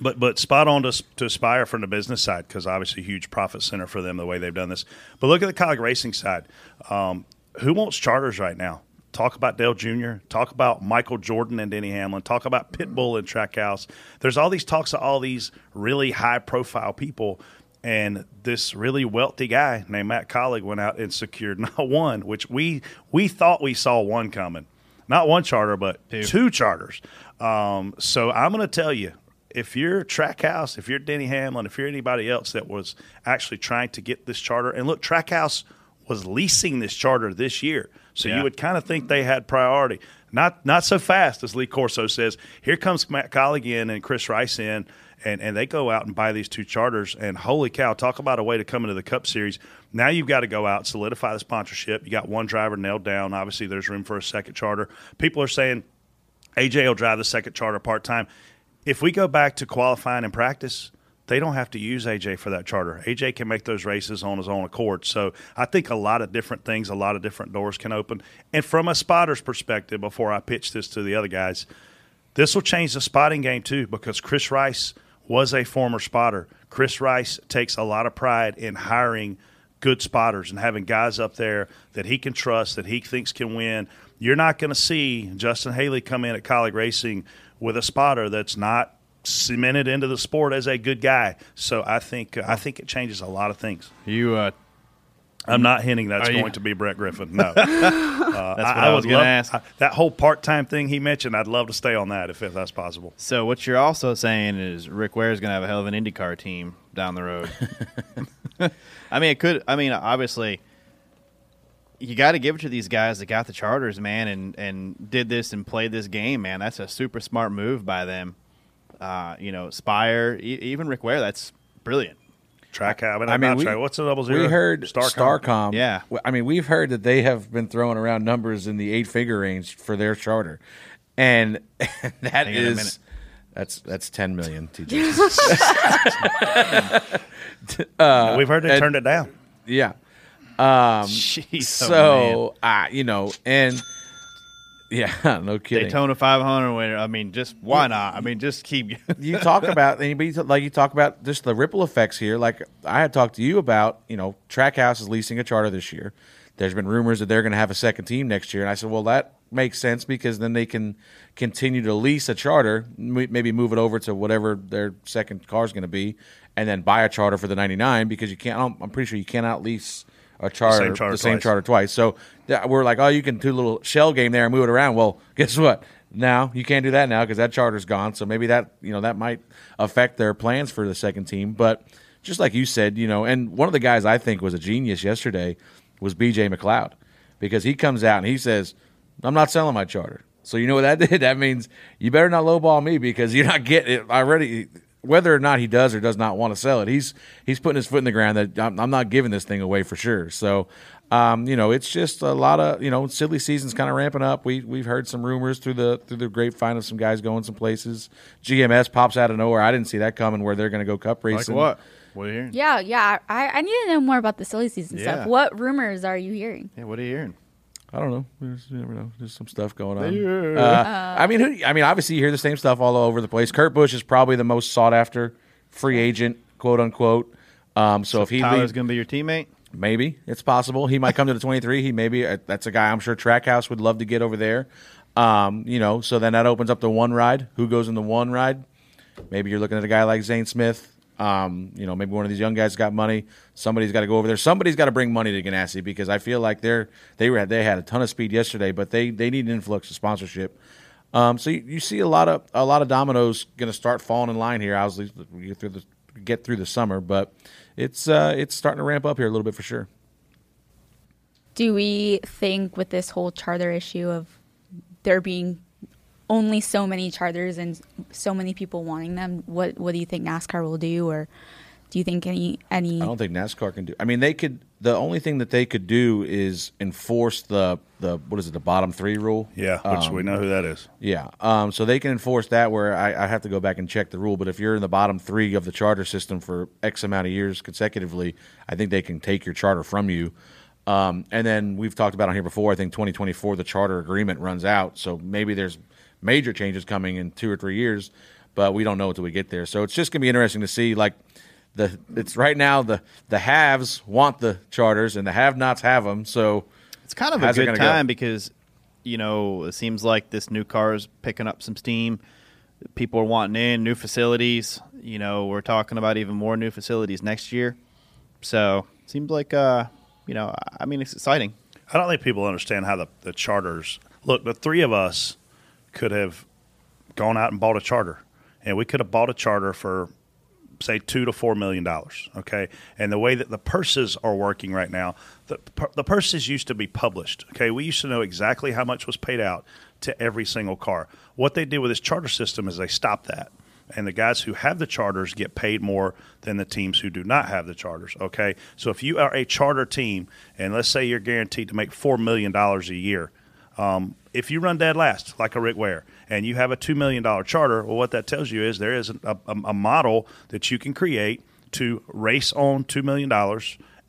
but but spot on to, to aspire from the business side because obviously huge profit center for them the way they've done this. But look at the Kaulig racing side. Um, who wants charters right now? Talk about Dale Jr. Talk about Michael Jordan and Denny Hamlin. Talk about Pitbull and Trackhouse. There's all these talks of all these really high profile people. And this really wealthy guy named Matt Kaulig went out and secured not one, which we we thought we saw one coming, not one charter, but Two. two charters. Um, so I'm going to tell you, if you're Trackhouse, if you're Denny Hamlin, if you're anybody else that was actually trying to get this charter, and look, Trackhouse was leasing this charter this year. So Yeah. you would kind of think they had priority. Not not so fast, as Lee Corso says. Here comes Matt Colligan and Chris Rice in, and, and they go out and buy these two charters. And holy cow, talk about a way to come into the Cup Series. Now you've got to go out, solidify the sponsorship. You got one driver nailed down. Obviously, there's room for a second charter. People are saying AJ will drive the second charter part time. If we go back to qualifying and practice, they don't have to use AJ for that charter. AJ can make those races on his own accord. So I think a lot of different things, a lot of different doors can open. And from a spotter's perspective, before I pitch this to the other guys, this will change the spotting game too because Chris Rice was a former spotter. Chris Rice takes a lot of pride in hiring good spotters and having guys up there that he can trust, that he thinks can win. You're not going to see Justin Haley come in at Kaulig Racing with a spotter that's not cemented into the sport as a good guy. So I think I think it changes a lot of things. You uh, I'm not hinting that's Are you- going to be Brett Griffin. No, that's what I, was going to ask. I- that whole part time thing he mentioned. I'd love to stay on that if that's possible. So what you're also saying is Rick Ware is going to have a hell of an IndyCar team down the road. I mean, it could. I mean, obviously, you got to give it to these guys that got the charters, man, and and did this and played this game, man. That's a super smart move by them. Uh, you know, Spire, e- even Rick Ware, that's brilliant. Track I mean, I mean, not we, track. What's the double zero? we heard Starcom. Starcom. Yeah. I mean, we've heard that they have been throwing around numbers in the eight figure range for their charter, and that Hang on a is minute. that's that's ten million. TJ. We've heard they and- turned it down. yeah. Jeez, oh, man. So, uh, you know, and yeah, no kidding. Daytona 500 winner. I mean, just why not? I mean, just keep. you talk about anybody like you talk about just the ripple effects here. Like I had talked to you about, you know, Trackhouse is leasing a charter this year. There's been rumors that they're going to have a second team next year, and I said, well, that makes sense because then they can continue to lease a charter, maybe move it over to whatever their second car is going to be, and then buy a charter for the 99 because you can't. I'm I'm pretty sure you cannot lease a charter, same charter the same charter twice. So yeah, we're like, oh, you can do a little shell game there and move it around. Well, guess what? Now you can't do that now because that charter's gone. So maybe that you know that might affect their plans for the second team. But just like you said, you know, and one of the guys I think was a genius yesterday was B.J. McLeod because he comes out and he says, "I'm not selling my charter." So you know what that did? That means you better not lowball me because you're not getting it already. Whether or not he does or does not want to sell it, he's he's putting his foot in the ground that I'm, I'm not giving this thing away for sure. So, um, you know, it's just a lot of you know, silly season's kind of ramping up. We we've heard some rumors through the through the grapevine of some guys going some places. GMS pops out of nowhere. I didn't see that coming. Where they're going to go cup like racing. what? What are you hearing? Yeah, yeah. I, I need to know more about the silly season Yeah. stuff. What rumors are you hearing? Yeah, what are you hearing? I don't know. There's, you never know. There's some stuff going on. Uh, I mean, who, I mean, obviously you hear the same stuff all over the place. Kurt Busch is probably the most sought after free agent, quote unquote. Um, so, if he Tyler's leaves, going to be your teammate. maybe it's possible he might come to the 23. He maybe uh, that's a guy I'm sure Trackhouse would love to get over there. Um, you know, so then that opens up the one ride. Who goes in the one ride? Maybe you're looking at a guy like Zane Smith. Um, you know, maybe one of these young guys got money. Somebody's got to go over there. Somebody's got to bring money to Ganassi because I feel like they're they were they had a ton of speed yesterday, but they they need an influx of sponsorship. Um, so you, you see a lot of a lot of dominoes going to start falling in line here. Obviously, get through the get through the summer, but it's uh, it's starting to ramp up here a little bit for sure. Do we think with this whole charter issue of there being only so many charters and so many people wanting them, what what do you think NASCAR will do, or do you think any any? I don't think NASCAR can do. I mean, they could. The only thing that they could do is enforce the the what is it, the bottom three rule. Yeah, which Um, we know who that is. Yeah. Um, so they can enforce that where I, I have to go back and check the rule. But if you're in the bottom three of the charter system for X amount of years consecutively, I think they can take your charter from you. Um, and then we've talked about on here before, I think 2024, the charter agreement runs out. So maybe there's major changes coming in two or three years, but we don't know until we get there. So it's just going to be interesting to see like the, it's right now the, the haves want the charters and the have nots have them. So It's kind of a good gonna go? time because, you know, it seems like this new car is picking up some steam. People are wanting in new facilities. You know, we're talking about even more new facilities next year. So seems like, uh, you know, I mean, it's exciting. I don't think people understand how the, the charters look. The three of us could have gone out and bought a charter, and we could have bought a charter for say two to four million dollars. Okay, and the way that the purses are working right now, the the purses used to be published. Okay, we used to know exactly how much was paid out to every single car. What they did with this charter system is they stopped that. And the guys who have the charters get paid more than the teams who do not have the charters. Okay. So if you are a charter team, and let's say you're guaranteed to make $4 million a year, um, if you run dead last, like a Rick Ware, and you have a $2 million charter, well, what that tells you is there is a, a, a model that you can create to race on $2 million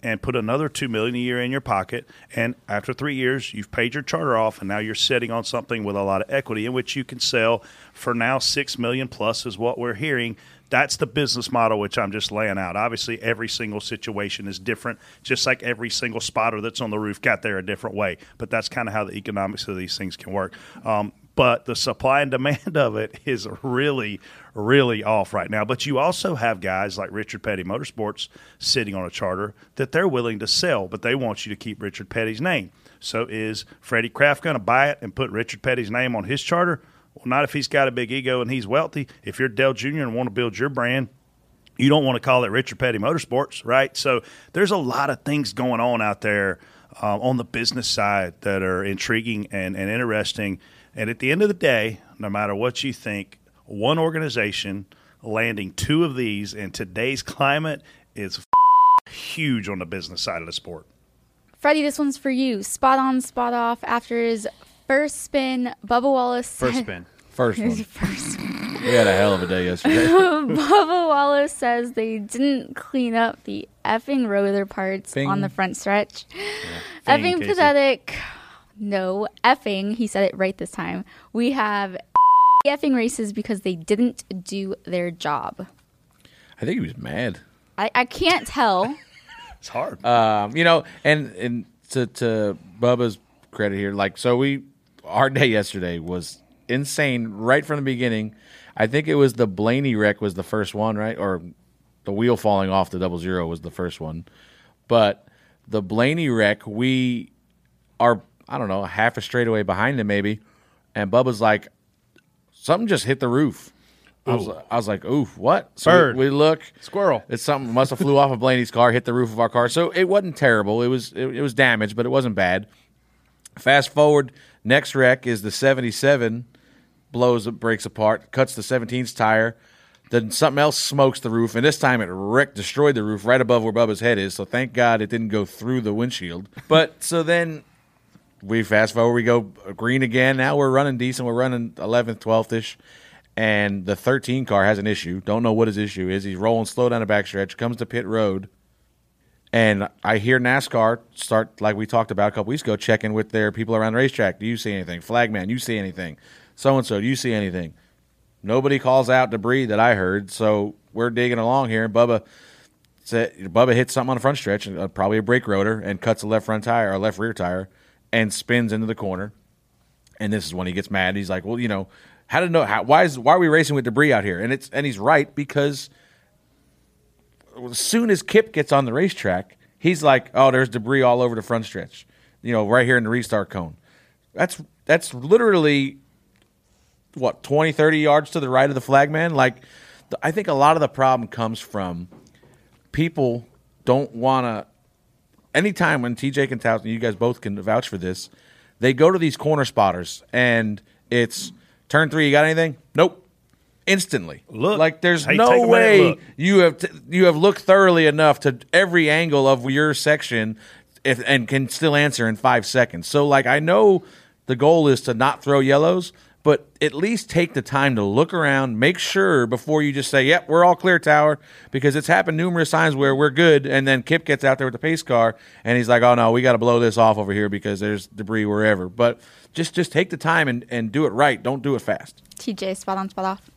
and put another two million a year in your pocket. And after three years you've paid your charter off and now you're sitting on something with a lot of equity in which you can sell for now six million plus is what we're hearing that's the business model which i'm just laying out obviously every single situation is different just like every single spotter that's on the roof got there a different way but that's kind of how the economics of these things can work um, but the supply and demand of it is really, really off right now. But you also have guys like Richard Petty Motorsports sitting on a charter that they're willing to sell, but they want you to keep Richard Petty's name. So is Freddie Kraft going to buy it and put Richard Petty's name on his charter? Well, not if he's got a big ego and he's wealthy. If you're Dale Jr. and want to build your brand, you don't want to call it Richard Petty Motorsports, right? So there's a lot of things going on out there um, on the business side that are intriguing and, and interesting and at the end of the day, no matter what you think, one organization landing two of these in today's climate is huge on the business side of the sport. Freddie, this one's for you. Spot on, spot off. After his first spin, Bubba Wallace. First spin. First one. first We had a hell of a day yesterday. Bubba Wallace says they didn't clean up the effing rotor parts Bing. on the front stretch. Bing, effing Casey. pathetic. No, effing. He said it right this time. We have effing races because they didn't do their job. I think he was mad. I, I can't tell. It's hard. Um, you know, and and to to Bubba's credit here, like so we our day yesterday was insane right from the beginning. I think it was the Blaney wreck was the first one, right? Or the wheel falling off the double zero was the first one. But the Blaney wreck, we are I don't know, half a straightaway behind him maybe. And Bubba's like, something just hit the roof. I was, I was like, ooh, what? So Bird. we, we look. Squirrel. It's something must have flew off of Blaney's car, hit the roof of our car. So it wasn't terrible. It was it, it was damaged, but it wasn't bad. Fast forward, next wreck is the 77 blows up breaks apart, cuts the 17's tire. Then something else smokes the roof, and this time it wrecked, destroyed the roof right above where Bubba's head is. So thank God it didn't go through the windshield. But so then we fast forward, we go green again. Now we're running decent. We're running 11th, 12th ish. And the 13 car has an issue. Don't know what his issue is. He's rolling slow down the backstretch, comes to pit road. And I hear NASCAR start, like we talked about a couple weeks ago, checking with their people around the racetrack. Do you see anything? Flagman, you see anything? So and so, do you see anything? Nobody calls out debris that I heard. So we're digging along here. And Bubba said, Bubba hits something on the front stretch, uh, probably a brake rotor, and cuts the left front tire or left rear tire and spins into the corner. And this is when he gets mad. He's like, "Well, you know, how to know how, why is why are we racing with debris out here?" And it's and he's right because as soon as Kip gets on the racetrack, he's like, "Oh, there's debris all over the front stretch." You know, right here in the restart cone. That's that's literally what 20 30 yards to the right of the flagman like i think a lot of the problem comes from people don't want to anytime when TJ tell you guys both can vouch for this, they go to these corner spotters and it's turn three. You got anything? Nope. Instantly, Look. like there's Hey, no way you have t- you have looked thoroughly enough to every angle of your section, if, and can still answer in five seconds. So, like, I know the goal is to not throw yellows, but at least take the time to look around, make sure before you just say, "Yep, we're all clear, tower," because it's happened numerous times where we're good, and then Kip gets out there with the pace car, and he's like, "Oh no, we got to blow this off over here because there's debris wherever." But just just take the time and, and do it right. Don't do it fast. TJ, spot on, spot off.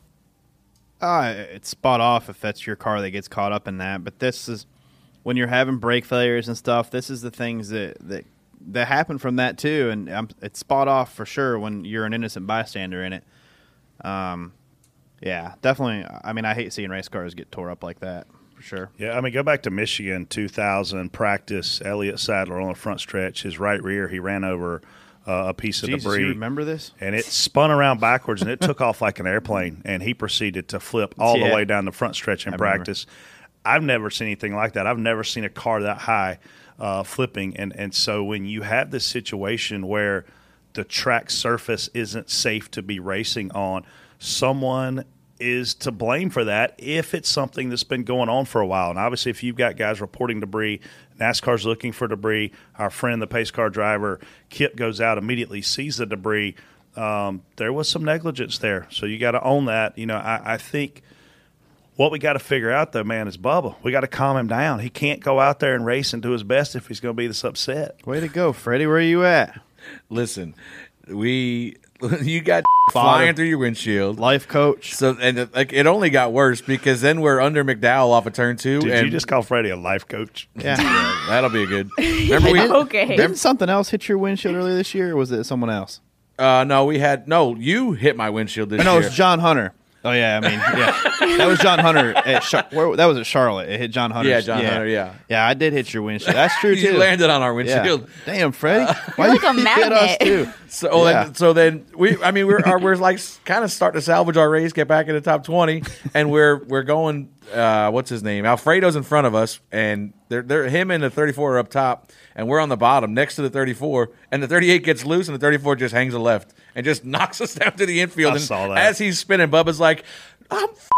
Uh, it's spot off if that's your car that gets caught up in that. But this is when you're having brake failures and stuff. This is the things that that that happen from that too, and it's spot off for sure when you're an innocent bystander in it. Um, yeah, definitely. I mean, I hate seeing race cars get tore up like that for sure. Yeah, I mean, go back to Michigan 2000 practice. Elliott Sadler on the front stretch, his right rear, he ran over uh, a piece of Jesus, debris. you remember this? and it spun around backwards and it took off like an airplane and he proceeded to flip all Yeah. the way down the front stretch in I remember. practice i've never seen anything like that i've never seen a car that high uh, flipping and, and so when you have this situation where the track surface isn't safe to be racing on someone is to blame for that if it's something that's been going on for a while. And obviously, if you've got guys reporting debris, NASCAR's looking for debris. Our friend, the pace car driver, Kip, goes out immediately, sees the debris. Um, there was some negligence there, so you got to own that. You know, I, I think what we got to figure out though, man, is Bubba. We got to calm him down. He can't go out there and race and do his best if he's going to be this upset. Way to go, Freddie. Where are you at? Listen, we you got flying through your windshield. Life coach. So and it, like it only got worse because then we're under McDowell off of turn two. Did and you just call Freddie a life coach? Yeah. that'll be a good. Remember we? okay. Didn't something else hit your windshield earlier this year, or was it someone else? Uh, no, we had no. You hit my windshield this no, it year. was John Hunter. Oh yeah, I mean, yeah, that was John Hunter at Char- where, that was at Charlotte. It hit John Hunter. Yeah, John Hunter, yeah. yeah. I did hit your windshield. That's true you too. landed on our Yeah. windshield. Damn, Freddie, why like a you hit us magnet. too? So oh, Yeah. then, so then we, I mean, we're are, we're like kind of starting to salvage our race, get back in the top twenty, and we're we're going. Uh, what's his name? Alfredo's in front of us, and they're they're him and the thirty four are up top, and we're on the bottom next to the thirty four, and the thirty eight gets loose, and the thirty four just hangs a left and just knocks us down to the infield. I and saw that. as he's spinning, Bubba's like, "I'm f-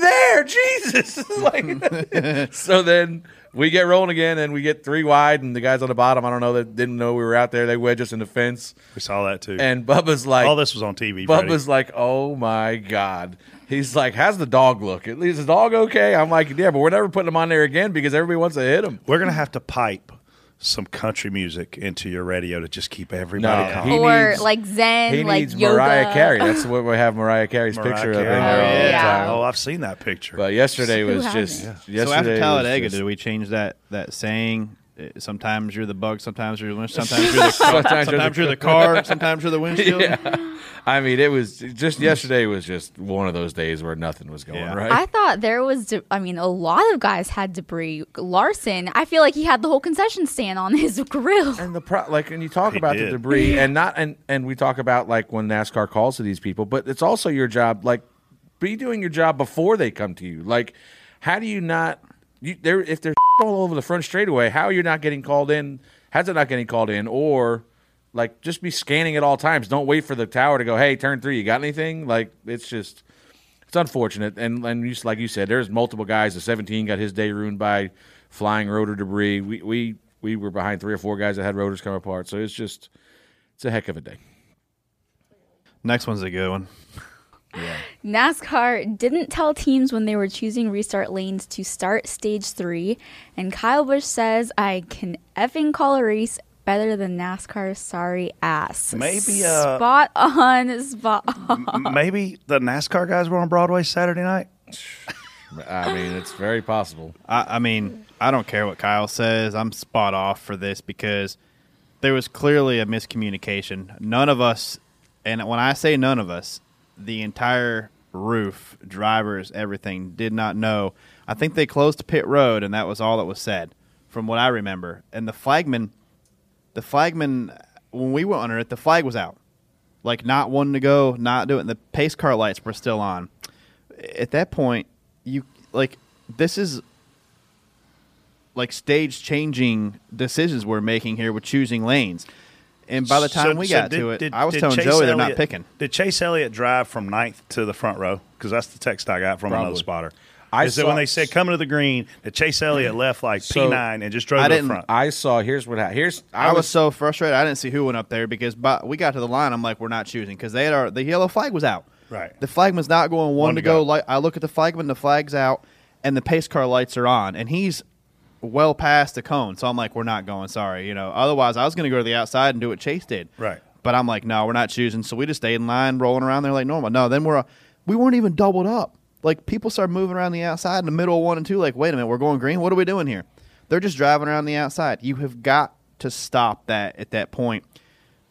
there, Jesus!" like, so then. We get rolling again, and we get three wide, and the guys on the bottom, I don't know, that didn't know we were out there. They wedge us in the fence, We saw that too. and Bubba's like, all this was on TV. Freddie. Bubba's like, oh my god. He's like, how's the dog look? At least the dog okay? I'm like, yeah, but we're never putting him on there again because everybody wants to hit him. We're gonna have to pipe some country music into your radio to just keep everybody No, calm. he or needs- like Zen, He like needs yoga. Mariah Carey. That's what we have Mariah Carey's Mariah picture of in Carey. there all the oh, yeah. time. Oh, I've seen that picture. But yesterday Who was hasn't? just. Yeah. Yesterday so after was Talladega, just- did we change that that saying? Uh, Sometimes you're the bug, sometimes you're the wind, sometimes you're the Sometimes sometimes, you're the- the car, sometimes you're the windshield. Yeah. I mean, it was just yesterday was just one of those days where nothing was going Yeah. right. I thought there was, de- I mean, a lot of guys had debris. Larson, I feel like he had the whole concession stand on his grill. and the pro- like and you talk He about the debris and not and and we talk about like when NASCAR calls to these people, but it's also your job like be doing your job before they come to you. Like how do you not you there if there's all over the front straightaway, how are you not getting called in? How's it not getting called in or like just be scanning at all times. Don't wait for the tower to go, "Hey, turn 3, you got anything?" Like it's just it's unfortunate, and and you, like you said, there's multiple guys. The 17 got his day ruined by flying rotor debris. We we we were behind three or four guys that had rotors come apart. So it's just it's a heck of a day. Next one's a good one. NASCAR didn't tell teams when they were choosing restart lanes to start stage three, and Kyle Busch says, I can effing call a race better than NASCAR's sorry ass. Maybe, uh, spot on, spot on. M- Maybe the NASCAR guys were on Broadway Saturday night. I mean, it's very possible. I, I mean, I don't care what Kyle says. I'm spot off for this because there was clearly a miscommunication. None of us, and when I say none of us, the entire roof, drivers, everything, did not know. I think they closed pit road, and that was all that was said, from what I remember. And the flagman, the flagman, when we were under it, the flag was out, like not wanting to go, not doing. The pace car lights were still on. At that point, you like this is like stage changing decisions we're making here with choosing lanes. And by the time So- we so got did- to it, did- I was telling Chase Joey they're not picking. Did Chase Elliott drive from ninth to the front row? Because that's the text I got from another spotter. I Is that saw- when they said coming to the green, that Chase Elliott left like So- P9 and just drove I to the didn't- front? I saw. Here's what. happened. Here's I, was, so frustrated. I didn't see who went up there because by, we got to the line. I'm like, we're not choosing because they had our, the yellow flag was out. Right. The flagman's not going one, One to to go. go. Like I look at the flagman, the flag's out, and the pace car lights are on, and he's well past the cone. So I'm like, we're not going. Sorry, you know. Otherwise, I was going to go to the outside and do what Chase did. Right. But I'm like, no, we're not choosing. So we just stayed in line, rolling around there like normal. No, then we're we weren't even doubled up. Like people started moving around the outside in the middle of one and two. Like, wait a minute, we're going green. What are we doing here? They're just driving around the outside. You have got to stop that at that point.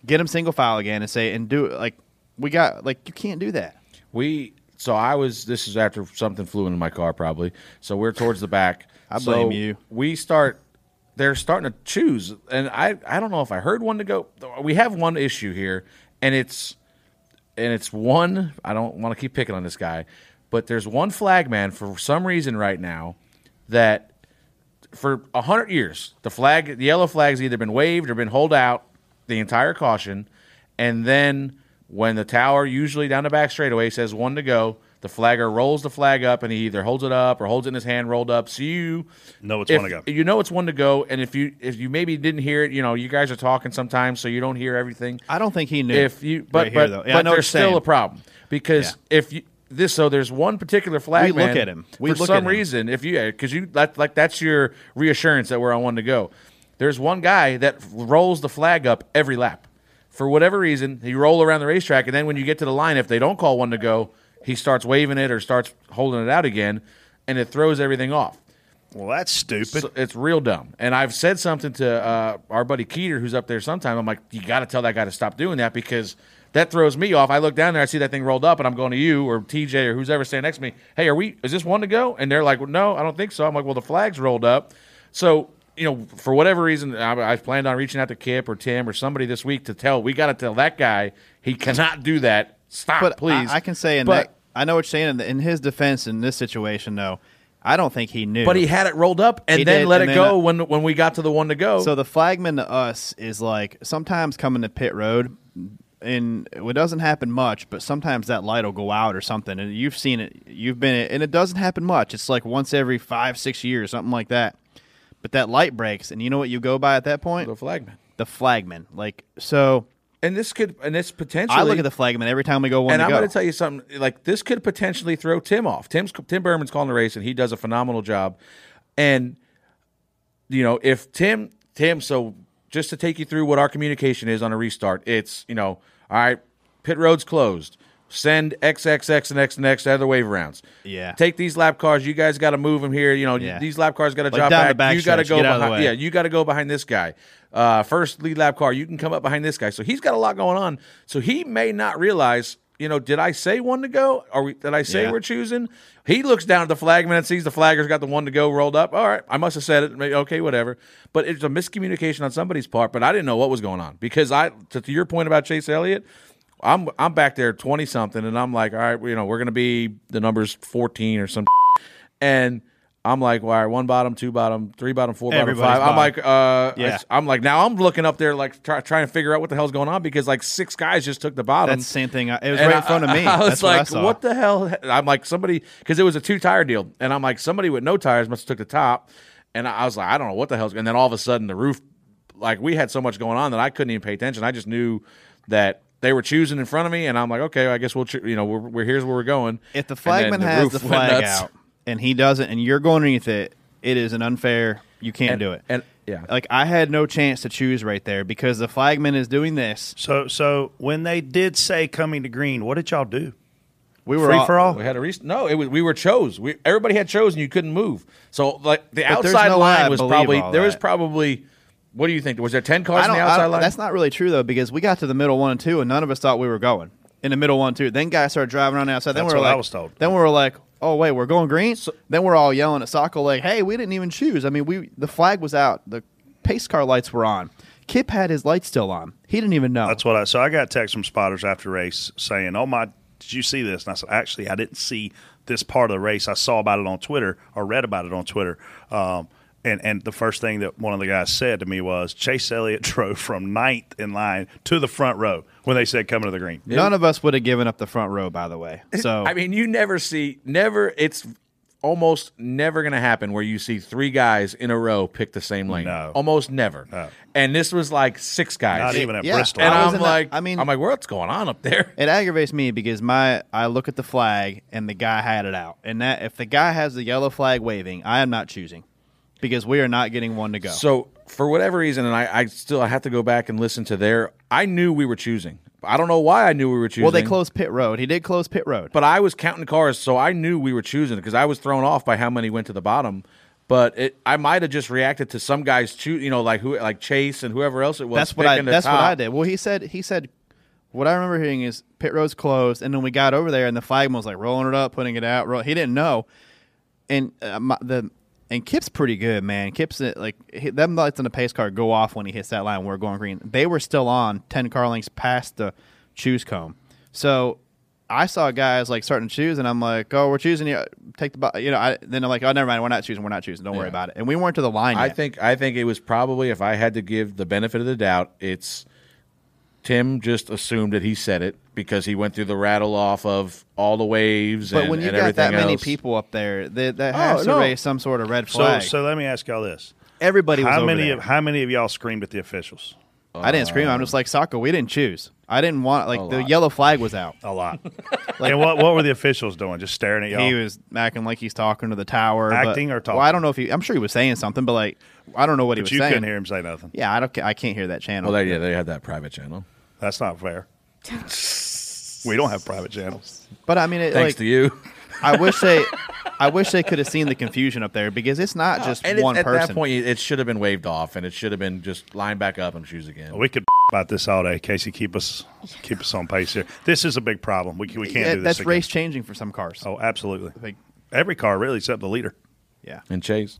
Get them single file again and say and do it like we got like you can't do that. We so I was. This is after something flew into my car, probably. So we're towards the back. I So blame you. We start. they're starting to choose, and I I don't know if I heard one to go. We have one issue here, and it's and it's one. I don't want to keep picking on this guy, but there's one flagman for some reason right now that for a hundred years the flag, the yellow flag's either been waved or been hold out the entire caution, and then when the tower usually down the back straightaway says one to go. The flagger rolls the flag up and he either holds it up or holds it in his hand rolled up. So you Know it's if- one to go. You know it's one to go, and if you if you maybe didn't hear it, you know you guys are talking sometimes, so you don't hear everything I don't think he knew. if you but right here, but, though. Yeah, I but know there's still saying. a problem because if you this so there's one particular flag We look at him. We for look some at him. reason if you because you that, like that's your reassurance that we're on one to go there's one guy that rolls the flag up every lap for whatever reason he roll around the racetrack and then when you get to the line if they don't call one to go he starts waving it or starts holding it out again and it throws everything off Well, that's stupid. so it's real dumb. And I've said something to uh, our buddy Keeter, who's up there sometime. I'm like, you got to tell that guy to stop doing that because that throws me off. I look down there, I see that thing rolled up, and I'm going to you or TJ or who's ever standing next to me. Hey, are we? Is this one to go? And they're like, well, no, I don't think so. I'm like, well, the flag's rolled up. So you know, for whatever reason, I, I planned on reaching out to Kip or Tim or somebody this week to tell. We got to tell that guy he cannot do that. Stop, but please. I, I can say in But- that I know what you're saying. In, in his defense, in this situation, though, I don't think he knew. But he had it rolled up and He then did, let and it then, go uh, when when we got to the one to go. So the flagman to us is like sometimes coming to pit road, and it doesn't happen much, but sometimes that light will go out or something, and you've seen it, you've been it, and it doesn't happen much. It's like once every five, six years, something like that. But that light breaks, and you know what you go by at that point? the flagman. The flagman. Like so, And this could and this potentially. I look at the flagman every time we go one and I'm going to tell you something. Like this could potentially throw Tim off. Tim's Tim Berman's calling the race, and he does a phenomenal job. And you know, if Tim Tim, so just to take you through what our communication is on a restart, it's you know, all right, pit road's closed. Send XXX and X and X to other wave rounds. Yeah. Take these lap cars. You guys got to move them here. You know, Yeah. these lap cars got to Like drop down the back. back You got to go get out of the behind. Yeah, you got to go behind this guy. Uh, first lead lap car, you can come up behind this guy. So he's got a lot going on. So he may not realize, you know, did I say one to go? Or we, did I say Yeah. we're choosing? He looks down at the flagman and sees the flagger's got the one to go rolled up. All right, I must have said it. Okay, whatever. But it's a miscommunication on somebody's part. But I didn't know what was going on because I, to, to your point about Chase Elliott, I'm I'm back there twenty something, and I'm like, all right, you know, we're gonna be the numbers fourteen or some, and I'm like, well, all right, one bottom, two bottom, three bottom, four bottom, Everybody's five. I'm like, uh, Yeah. I, am like, now I'm looking up there, like try, trying to figure out what the hell's going on because like six guys just took the bottom. That's the same thing. I- It was And right I- in front of me. I, was That's what I like, saw. what the hell? I'm like, somebody, because it was a two tire deal. And I'm like, somebody with no tires must have took the top. And I was like, I don't know what the hell's And then all of a sudden, the roof, like, we had so much going on that I couldn't even pay attention. I just knew that they were choosing in front of me. And I'm like, okay, I guess we'll, choo- you know, we're, we're here's where we're going. If the And then flagman has the went flag nuts. out and he doesn't, and you're going underneath it, it is an unfair. You can't And- do it. and- yeah. like I had no chance to choose right there because the flagman is doing this. So, so when they did say coming to green, what did y'all do? We were Free all, for all. We had a re- no. It was we were chose. We everybody had chosen. You couldn't move. So like the But there's outside no way I line was believe probably all there was that. probably. What do you think? Was there ten cars I on the outside line? That's not really true though because we got to the middle one and two and none of us thought we were going in the middle one two. Then guys started driving around the outside. Then That's we were what I like, was told. Then we were like, oh wait, we're going green. then we're all yelling at Socko like, hey, we didn't even choose. I mean, we the flag was out. The pace car lights were on. Kip had his lights still on. He didn't even know. That's what I. So I got text from spotters after race saying, "Oh my, did you see this?" And I said, "Actually, I didn't see this part of the race. I saw about it on Twitter or read about it on Twitter." Um, and and the first thing that one of the guys said to me was, "Chase Elliott drove from ninth in line to the front row when they said coming to the green." None of us would have given up the front row, by the way. So I mean, you never see never. It's almost never going to happen where you see three guys in a row pick the same lane. No. almost never. No. And this was like six guys. Not even at Yeah. Bristol. And I was I'm in that- like, I mean- I'm like, what's going on up there? It aggravates me because my I look at the flag and the guy had it out, and that if the guy has the yellow flag waving, I am not choosing because we are not getting one to go. So for whatever reason, and I, I still I have to go back and listen to their. I knew we were choosing. I don't know why I knew we were choosing. well, they closed pit road. He did close pit road. but I was counting cars, so I knew we were choosing because I was thrown off by how many went to the bottom. But it, I might have just reacted to some guys choose, you know, like who, like Chase and whoever else it was. that's what I. That's what. I did. Well, he said. He said. What I remember hearing is pit road's closed, and then we got over there, and the flagman was like rolling it up, putting it out. Roll, he didn't know, and uh, my, the and Kip's pretty good, man. Kip's uh, like them lights on the pace car go off when he hits that line. We're going green. They were still on ten car lengths past the choose cone. So I saw guys like starting to choose, and I'm like, "Oh, we're choosing you. Take the, you know." I, then I'm like, "Oh, never mind. We're not choosing. We're not choosing. Don't worry about it." And we weren't to the line. I yet. think I think it was probably if I had to give the benefit of the doubt, it's Tim just assumed that he said it because he went through the rattle off of all the waves. But and, when you and got that everything many else. people up there, that, that has Oh, to no. raise some sort of red flag. so let me ask y'all this: Everybody was how over many there. of how many of y'all screamed at the officials? I didn't scream. I'm just like Soccer. We didn't choose. I didn't want like the yellow flag was out. A lot. and what what were the officials doing? Just staring at y'all. He was acting like he's talking to the tower. but- Acting or talking? Well, I don't know if he. I'm sure he was saying something, but like I don't know what he was you saying. You couldn't hear him say nothing. Yeah, I don't. I can't hear that channel. Well, they, yeah, they had that private channel. That's not fair. we don't have private channels. But I mean, it, Thanks like, to you. I wish they, I wish they could have seen the confusion up there because it's not just and it- one at person. that point, it should have been waved off, and it should have been just line back up and choose again. We could about this all day, Casey. Keep us keep us on pace here. This is a big problem. We, we can't Yeah, do this. that's again. race changing for some cars. Oh, absolutely. Like, Every car, really, except the leader. yeah. and Chase.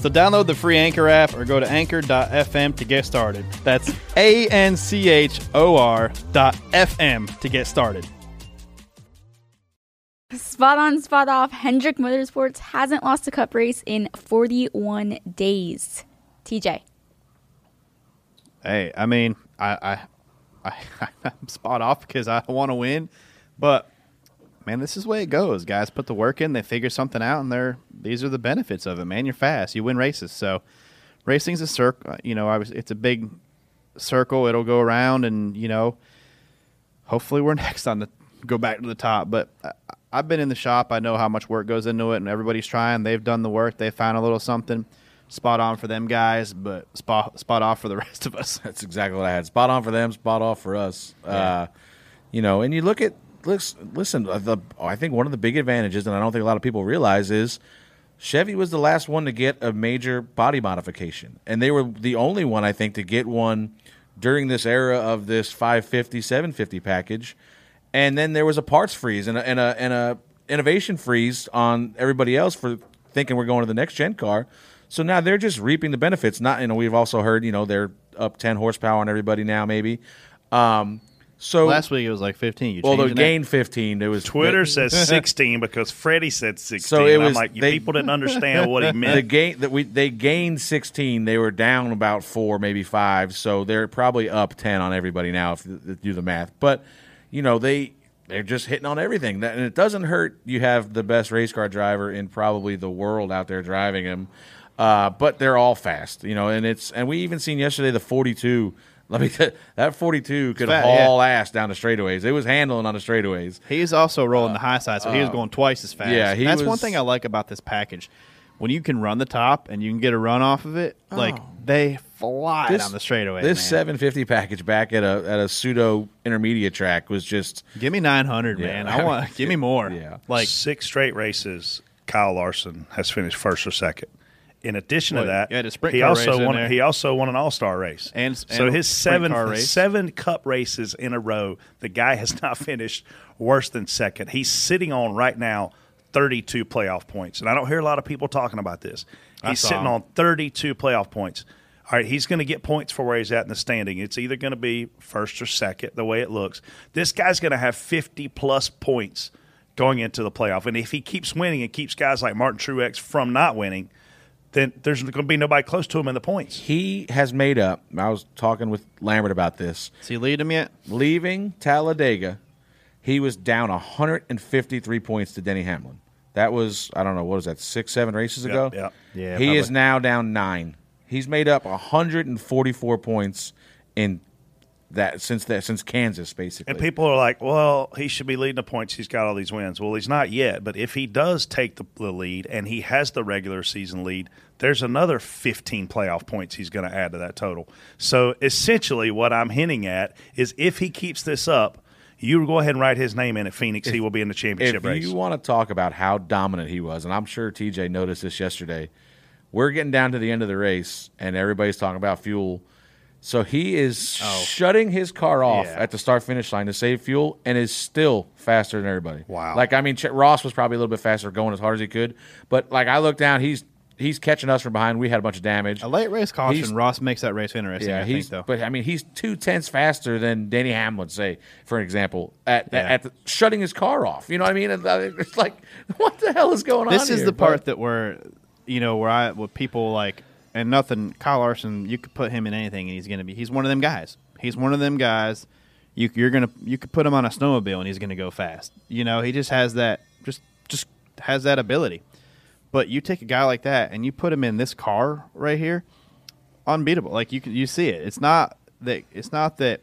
So download the free Anchor app or go to anchor.fm to get started. That's A N C H O R dot FM to get started. Spot on, spot off. Hendrick Motorsports hasn't lost a cup race in 41 days. TJ. Hey, I mean, I, I, I I'm spot off because I want to win, but man, this is the way it goes. Guys put the work in, they figure something out, and they're these are the benefits of it. Man, you're fast, you win races. So, racing's a circle. You know, I was it's a big circle. It'll go around, and you know, hopefully we're next on the go back to the top. But I, I've been in the shop. I know how much work goes into it, and everybody's trying. They've done the work. They found a little something. Spot on for them guys, but spot spot off for the rest of us. That's exactly what I had. Spot on for them, spot off for us. Uh, you know, and you look at listen. uh, The I think one of the big advantages, and I don't think a lot of people realize, is Chevy was the last one to get a major body modification, and they were the only one I think to get one during this era of this 550, 750 package. And then there was a parts freeze and a, and a and a innovation freeze on everybody else for thinking we're going to the next gen car. So now they're just reaping the benefits. Not you know we've also heard you know they're up ten horsepower on everybody now maybe. Um, so Last week it was like 15. You well they changing that? gained fifteen. There was Twitter says 16 because Freddie said 16. So it and I'm like, you they- people didn't understand what he the meant. gain that we they gained 16 they were down about four maybe five so they're probably up 10 on everybody now if you do the math but you know they they're just hitting on everything that, and it doesn't hurt you have the best race car driver in probably the world out there driving him uh, but they're all fast you know and it's and we even seen yesterday the 42 let me tell that 42 could fat, haul ass down the straightaways it was handling on the straightaways He's also rolling the high side, so he was going twice as fast. Uh, yeah, he that's one thing I like about this package. When you can run the top and you can get a run off of it, like they fly this, down the straightaway. Oh. This man. 750 package back at a at a pseudo intermediate track was just Give me 900, Yeah. man. I want give me more. Yeah. Like Six straight races, Kyle Larson has finished first or second. In addition Well, to that, you had a sprint he also won. He also won an All Star race, And- so and a his seven seven Cup races in a row, the guy has not finished worse than second. He's sitting on right now thirty two playoff points, and I don't hear a lot of people talking about this. He's sitting him. on thirty two playoff points. All right, he's going to get points for where he's at in the standing. It's either going to be first or second, the way it looks. This guy's going to have 50 plus points going into the playoff. And if he keeps winning and keeps guys like Martin Truex from not winning, then there's going to be nobody close to him in the points. He has made up. I was talking with Lambert about this. Is he lead him yet? Leaving Talladega, he was down 153 points to Denny Hamlin. That was I don't know what was that six seven races Yeah, ago. yeah. Yeah, he is now down nine. He's made up 144 points in that since that since Kansas basically. And people are like, well, he should be leading the points. He's got all these wins. Well, he's not yet. But if he does take the, the lead and he has the regular season lead, there's another 15 playoff points he's going to add to that total. So essentially, what I'm hinting at is if he keeps this up, you go ahead and write his name in at Phoenix. he will be in the championship if race. you want to talk about how dominant he was, and I'm sure TJ noticed this yesterday, we're getting down to the end of the race, and everybody's talking about fuel. So he is shutting his car off Yeah. at the start finish line to save fuel, and is still faster than everybody. Wow. Like I mean, Ch- Ross was probably a little bit faster, going as hard as he could, but like I look down, he's he's catching us from behind. We had a bunch of damage. A late race caution. He's- Ross makes that race interesting. Yeah, I he's think, though. but I mean he's two tenths faster than Denny Hamlin, say for example, at Yeah. at the, shutting his car off. You know what I mean? Uh, It's like what the hell is going on? this is here? the part But- that where you know where I what people like and nothing Kyle Larson you could put him in anything and he's gonna be he's one of them guys he's one of them guys you you're gonna you could put him on a snowmobile and he's gonna go fast you know he just has that just just has that ability but you take a guy like that and you put him in this car right here unbeatable like you can you see it it's not that it's not that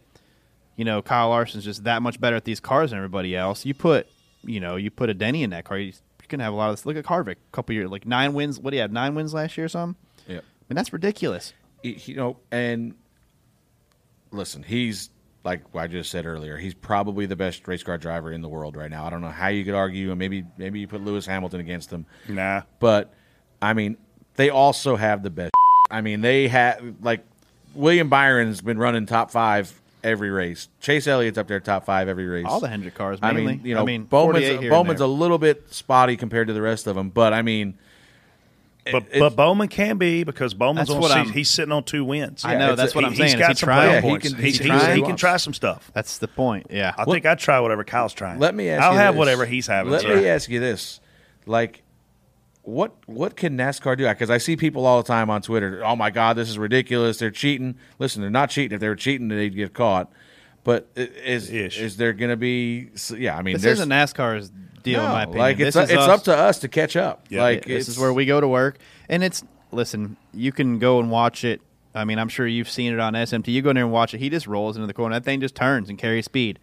you know Kyle Larson's just that much better at these cars than everybody else. You put you know you put a Denny in that car, you- you're have a lot of this. Look at Harvick, a couple years like nine wins. What do you have? Nine wins last year or something? Yeah. I mean that's ridiculous. Y- you know, and listen, he's like I just said earlier. He's probably the best race car driver in the world right now. I don't know how you could argue, and maybe maybe you put Lewis Hamilton against him. nah. But I mean, they also have the best. I mean, they have like William Byron's been running top five every race. Chase Elliott's up there top five every race. All the Hendrick cars, I mean, you know, I mean, Bowman's, 48 here and Bowman's a little bit spotty compared to the rest of them, but I mean, But it's- but Bowman can be because Bowman's on what he's sitting on two wins. I know that's a- what he- I'm He's saying. Is got he some trying? playoff Yeah, he can- He's- he he's- he can try some stuff. That's the point. Yeah. I think I'd try whatever Kyle's trying. Let me ask I'll you have this. whatever he's having. Let sir. me ask you this: like, what what can NASCAR do? Because I see people all the time on Twitter. Oh my God, this is ridiculous! They're cheating. Listen, they're not cheating. If they were cheating, they'd get caught. But is Ish. is there going to be? Yeah, I mean, this there's isn't NASCAR's deal, in my opinion. like it's this is it's us. up to us to catch up. Yeah. like this is where we go to work, and it's listen. You can go and watch it. I mean, I'm sure you've seen it on SMT. You go in there and watch it. He just rolls into the corner. That thing just turns and carries speed.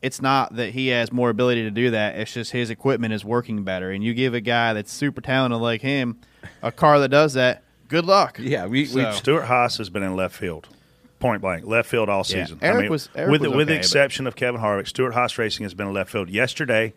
It's not that he has more ability to do that. It's just his equipment is working better. And you give a guy that's super talented like him a car that does that. Good luck. Yeah, we- we- Stuart Haas has been in left field, point blank, left field all Yeah. season. Aric was- Aric with was the, with the okay, but- exception of Kevin Harvick. Stewart-Haas Racing has been in left field. Yesterday,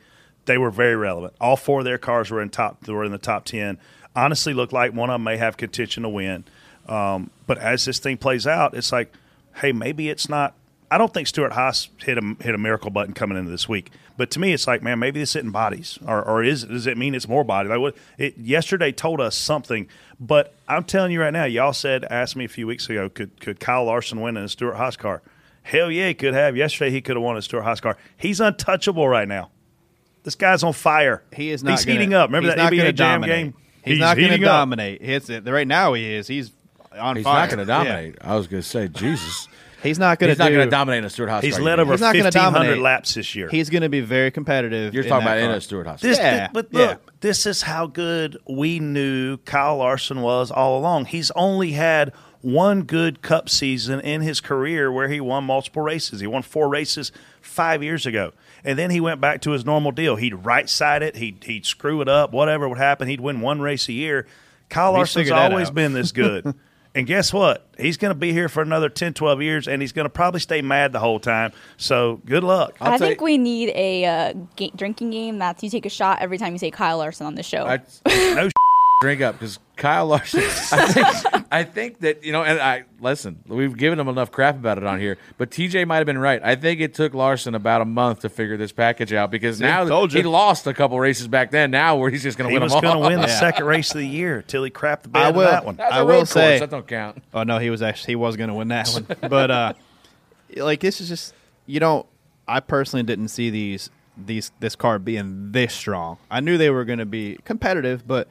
they were very relevant. All four of their cars were in top. They were in the top ten. Honestly, looked like one of them may have contention to win. Um, but as this thing plays out, it's like, hey, maybe it's not. I don't think Stewart-Haas hit a hit a miracle button coming into this week. But to me, it's like, man, maybe this isn't bodies, or, or is does it mean it's more body? Like what it yesterday told us something. But I'm telling you right now, y'all said asked me a few weeks ago, could could Kyle Larson win in a Stewart-Haas car? Hell yeah, he could have. Yesterday he could have won a Stewart-Haas car. He's untouchable right now. This guy's on fire. He is not. He's gonna- heating up. Remember that not gonna NBA Jam dominate. game? He's, not going to heating up. dominate. It's right now. He is. He's on fire. he's fire. not going to Yeah. dominate. I was going to say, Jesus, He's not going he's to. not going to dominate in a Stewart-Haas. He's led over not gonna 1,500 dominate. laps this year. He's going to be very competitive. You're talking that about in a Stewart-Haas. This, Yeah, but yeah. look, this is how good we knew Kyle Larson was all along. He's only had one good Cup season in his career where he won multiple races. He won four races five years ago, and then he went back to his normal deal. He'd right side it, he'd he'd screw it up, whatever would happen. He'd win one race a year. Kyle Larson's always out. been this good. And guess what? He's going to be here for another 10, 12 years, and he's going to probably stay mad the whole time. So good luck. I'll I think you- we need a uh, ga- drinking game that's you take a shot every time you say Kyle Larson on the show. I, No drink up because Kyle Larson. I think, I think that you know, and I listen. We've given him enough crap about it on here, but TJ might have been right. I think it took Larson about a month to figure this package out because now he lost a couple races back then. Now where he's just going to he win was them all. going to win the Yeah. second race of the year till he crapped the bed I will. that one. I will road course. say- that don't count. Oh no, he was actually he was going to win that one. But uh like this is just you know, I personally didn't see these these this car being this strong. I knew they were going to be competitive, but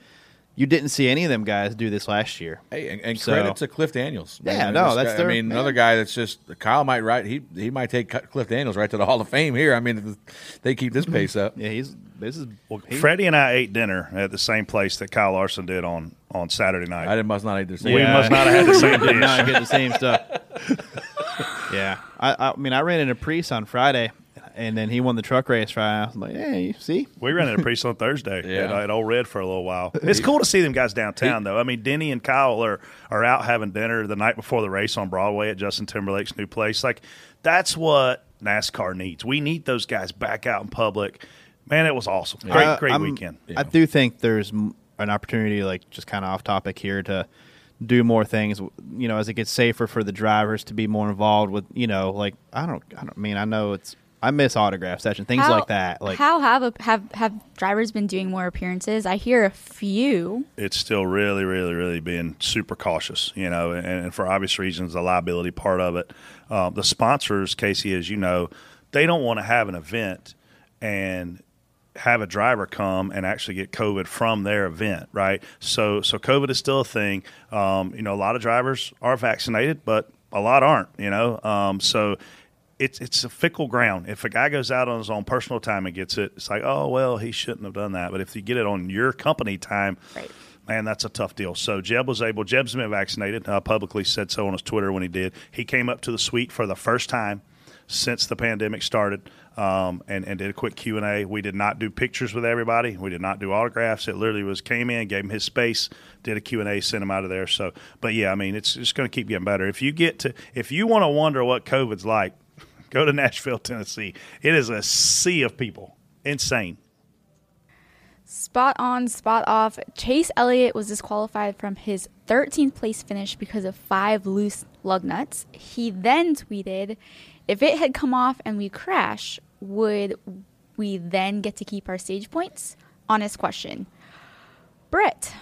you didn't see any of them guys do this last year. Hey, and, and So- credit to Cliff Daniels. Yeah, no, this that's guy- their- I mean, yeah. another guy that's just Kyle might right. He he might take Cliff Daniels right to the Hall of Fame here. I mean, they keep this mm-hmm. pace up. Yeah, he's this is Well, he- Freddie and I ate dinner at the same place that Kyle Larson did on on Saturday night. I didn't must not eat the same. We must not have had the same did not dish. get the same stuff. yeah, I, I mean, I ran into Priest on Friday, and then he won the truck race Friday. I was like, hey, you see, We ran into Priest on Thursday Yeah. at, at Ole Red for a little while. It's cool to see them guys downtown, though. I mean, Denny and Kyle are, are out having dinner the night before the race on Broadway at Justin Timberlake's new place. Like, that's what NASCAR needs. We need those guys back out in public. Man, it was awesome. Great, I- great I'm- weekend. I do think there's an opportunity, like just kind of off topic here, to do more things. You know, as it gets safer for the drivers to be more involved with. You know, like I don't, I don't mean I know it's. I miss autograph session things How- like that. Like how have a, have have drivers been doing more appearances? I hear a few. it's still really, really, really being super cautious, you know, and, and for obvious reasons, the liability part of it. Um, the sponsors, Casey, as you know, they don't want to have an event and have a driver come and actually get COVID from their event, right? So, so COVID is still a thing. Um, you know, a lot of drivers are vaccinated, but a lot aren't. You know, um, so it's it's a fickle ground. If a guy goes out on his own personal time and gets it, it's like, oh well, he shouldn't have done that. But if you get it on your company time, Right. man, that's a tough deal. So Jeb was able. Jeb's been vaccinated. Uh, publicly said so on his Twitter when he did. He came up to the suite for the first time since the pandemic started, um, and and did a quick Q and A. We did not do pictures with everybody. We did not do autographs. It literally was came in, gave him his space, did a Q and A, sent him out of there. So, but yeah, I mean, it's just going to keep getting better. If you get to, if you want to wonder what COVID's like, go to Nashville, Tennessee. It is a sea of people. Insane. Spot on, spot off. Chase Elliott was disqualified from his 13th place finish because of five loose lug nuts. He then tweeted, "If it had come off and we crash, would we then get to keep our stage points?" Honest question. Brett,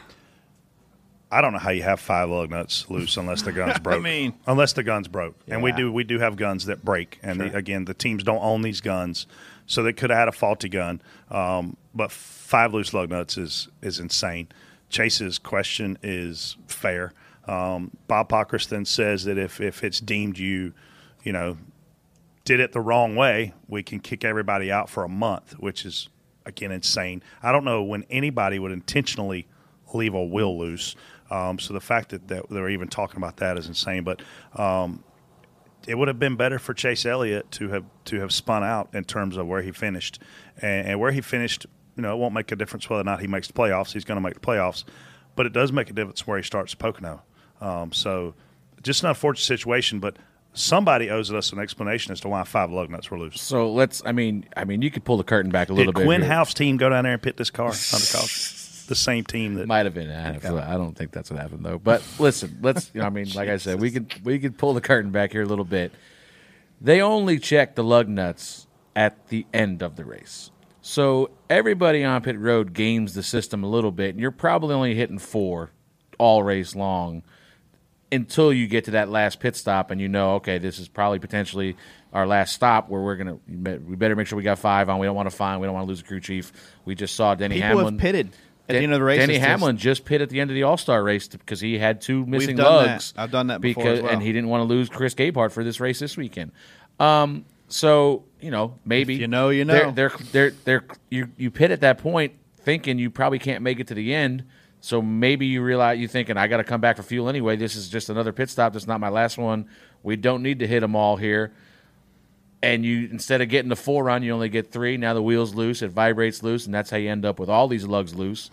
I don't know how you have five lug nuts loose unless the gun's broke. I mean- unless the gun's broke, and we do we do have guns that break, and the, again, the teams don't own these guns, so they could have had a faulty gun. Um, but five loose lug nuts is is insane. Chase's question is fair. Um, Bob Pockrass then says that if if it's deemed you, you know, did it the wrong way, we can kick everybody out for a month, which is again insane. I don't know when anybody would intentionally leave a wheel loose. Um, so the fact that, that they're even talking about that is insane. But um, it would have been better for Chase Elliott to have to have spun out in terms of where he finished, and, and where he finished. You know, it won't make a difference whether or not he makes the playoffs. He's going to make the playoffs, but it does make a difference where he starts Pocono. Um, so, just an unfortunate situation, but somebody owes us an explanation as to why five lug nuts were loose. So let's. I mean, I mean, you could pull the curtain back a little Did bit. Quinn here. House team go down there and pit this car under caution? The same team that Might have been. I don't, I don't think that's what happened though. But listen, let's. You know, I mean, like I said, we could we could pull the curtain back here a little bit. They only check the lug nuts at the end of the race, so everybody on pit road games the system a little bit, and you're probably only hitting four all race long until you get to that last pit stop and you know, okay, this is probably potentially our last stop where we're gonna we better make sure we got five on. We don't want to find. We don't want to lose a crew chief. We just saw Denny people Hamlin have pitted at the end of the race. Denny Hamlin just pit at the end of the All Star race because he had two missing done that. lugs. I've done that before because, as well. and he didn't want to lose Chris Gabehart for this race this weekend. Um, so you know maybe If you know, you They're, know. they're they're they're you you pit at that point thinking you probably can't make it to the end. So maybe you realize you're thinking I got to come back for fuel anyway. This is just another pit stop. This is not my last one. We don't need to hit them all here and you instead of getting the four run, you only get three. Now the wheel's loose, it vibrates loose, and that's how you end up with all these lugs loose.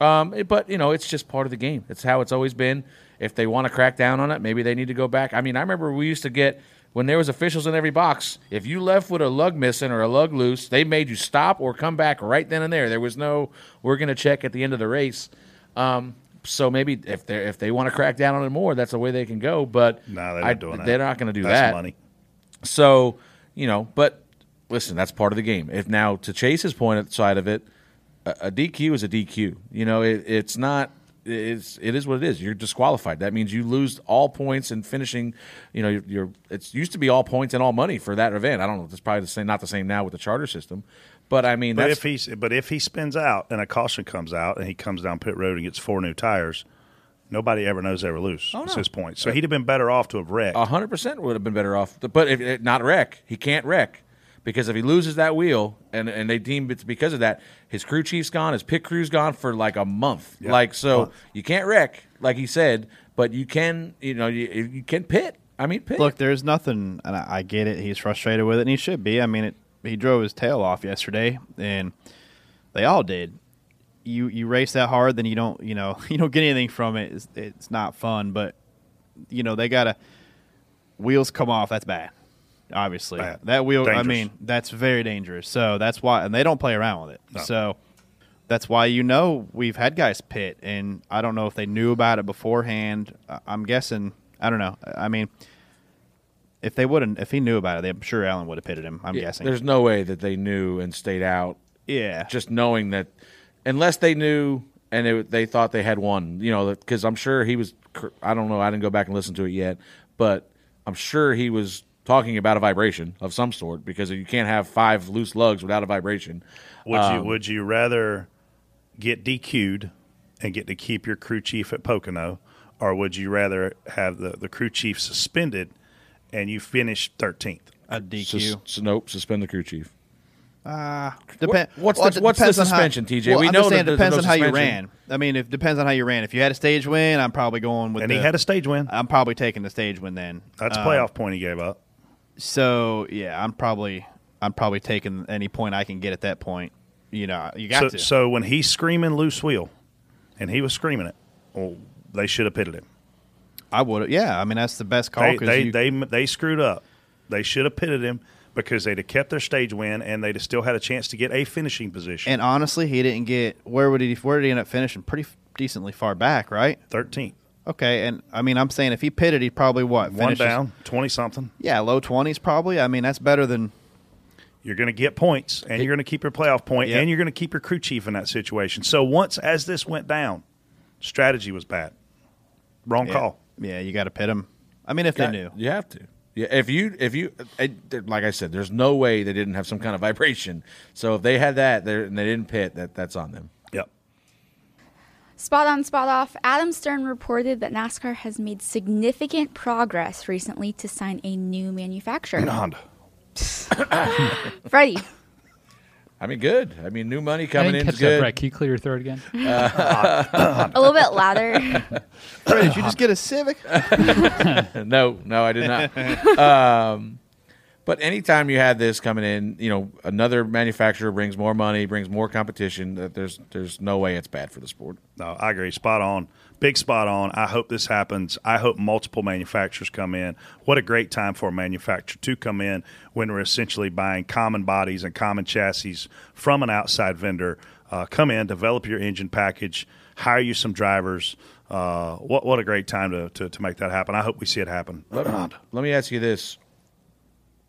Um, it- but you know, it's just part of the game. It's how it's always been. If they want to crack down on it, maybe they need to go back. I mean, I remember we used to get when there was officials in every box. If you left with a lug missing or a lug loose, they made you stop or come back right then and there. There was no we're going to check at the end of the race. Um, so maybe if they if they want to crack down on it more, that's the way they can go. But No, they're I- not doing that. They're not going to do That's that. money. So, you know, but listen, that's part of the game. If now to Chase's point at the side of it, a, a DQ is a DQ. You know, it, it's not it's it is what it is. You're disqualified. That means you lose all points and finishing. You know, you're, you're it's used to be all points and all money for that event. I don't know. It's probably the same, not the same now with the charter system. But I mean, But that's if he's but if he spins out and a caution comes out and he comes down pit road and gets four new tires, nobody ever knows they were loose. Oh, That's no. his point. So he'd have been better off to have wrecked. hundred percent would have been better off. But if eh, not wreck, he can't wreck because if he loses that wheel and and they deem it's because of that, his crew chief's gone, his pit crew's gone for like a month. Yeah. Like so, Month. you can't wreck, like he said, but you can, you know, you, you can pit. I mean, pit. Look, there's nothing, and I, I get it. He's frustrated with it, and he should be. I mean, it, he drove his tail off yesterday, and they all did. You you race that hard, then you don't you know you don't get anything from it. It's, it's not fun, but you know they gotta wheels come off. That's bad. Obviously, Bad. that wheel. I mean, that's very dangerous. So that's why, and they don't play around with it. No. So that's why you know we've had guys pit, and I don't know if they knew about it beforehand. I'm guessing. I don't know. I mean, if they wouldn't, if he knew about it, I'm sure Alan would have pitted him. I'm Yeah, guessing. There's no way that they knew and stayed out yeah, just knowing that, unless they knew and it, they thought they had won, you know, because I'm sure he was. I don't know. I didn't go back and listen to it yet, but I'm sure he was talking about a vibration of some sort because you can't have five loose lugs without a vibration. Would you Um, would you rather get DQ'd and get to keep your crew chief at Pocono, or would you rather have the, the crew chief suspended and you finish thirteenth? a DQ. Sus- nope, suspend the crew chief. Depend- what's well, the- it what's the depends on how- suspension, TJ? Well, We I'm know just saying that it depends no on how you ran. I mean, if depends on how you ran. If you had a stage win, I'm probably going with. And the, he had a stage win. I'm probably taking the stage win then. That's a Um, playoff point he gave up. So yeah, I'm probably I'm probably taking any point I can get at that point. You know, you got So, to. so when he's screaming loose wheel, and he was screaming it, well, they should have pitted him. I would. Yeah, I mean that's the best call They they, you, they they screwed up. They should have pitted him because they'd have kept their stage win and they'd have still had a chance to get a finishing position. and honestly, he didn't get where would he where did he end up finishing? Pretty f- decently far back, right? Thirteenth, Okay, and I mean I'm saying if he pitted, he'd probably what one finish down, twenty something. Yeah, low twenties probably. I mean that's better than You're going to get points, and you're going to keep your playoff point, Yep. and you're going to keep your crew chief in that situation. So once as this went down, strategy was bad. Wrong yeah, call. Yeah, you got to pit him. I mean if they knew. You have to. Yeah, if you if you it, like I said, there's no way they didn't have some kind of vibration. So if they had that there and they didn't pit, that that's on them. Yep. Spot on, spot off. Adam Stern reported that NASCAR has made significant progress recently to sign a new manufacturer. Honda. Freddie, I mean, good. I mean, new money coming didn't in catch is that, good. Brett. Can you clear your throat again? a little bit louder. Fred, did you just get a Civic? no, no, I did not. um, but anytime you had this coming in, you know, another manufacturer brings more money, brings more competition. That there's there's no way it's bad for the sport. No, I agree. Spot on. Big spot on. I hope this happens. I hope multiple manufacturers come in. What a great time for a manufacturer to come in when we're essentially buying common bodies and common chassis from an outside vendor. Uh, come in, develop your engine package, hire you some drivers. Uh, what what a great time to, to, to make that happen. I hope we see it happen. Let, let me ask you this: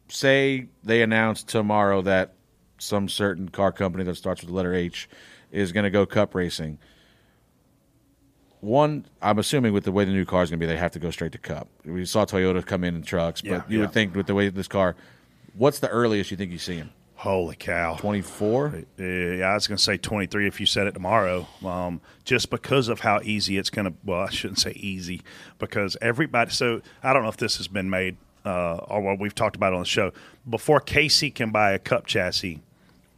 Say they announce tomorrow that some certain car company that starts with the letter H is going to go Cup racing. One, I'm assuming with the way the new car is going to be, they have to go straight to Cup. We saw Toyota come in in trucks, but Yeah, you yeah. would think with the way this car, what's the earliest you think you see him? Holy cow. 24? Yeah, I was going to say 23 if you said it tomorrow, um, just because of how easy it's going to. Well, I shouldn't say easy because everybody. So I don't know if this has been made uh, or what we've talked about on the show. Before Casey can buy a cup chassis,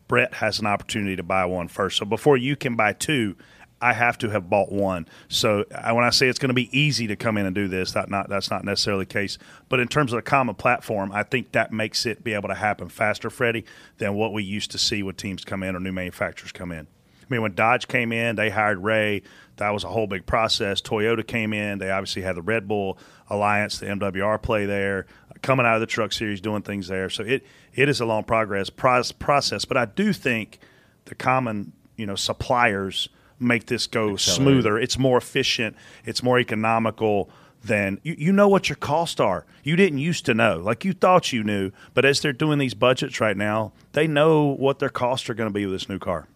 Brett has an opportunity to buy one first. So before you can buy two, I have to have bought one. So when I say it's going to be easy to come in and do this, that not that's not necessarily the case. But in terms of a common platform, I think that makes it be able to happen faster, Freddie, than what we used to see when teams come in or new manufacturers come in. I mean, when Dodge came in, they hired Ray. That was a whole big process. Toyota came in. They obviously had the Red Bull Alliance, the MWR play there, coming out of the Truck Series, doing things there. So it it is a long progress process. But I do think the common you know suppliers make this go smoother. It's more efficient. It's more economical than you, you know what your costs are. You didn't used to know, like you thought you knew, but as they're doing these budgets right now, they know what their costs are going to be with this new car.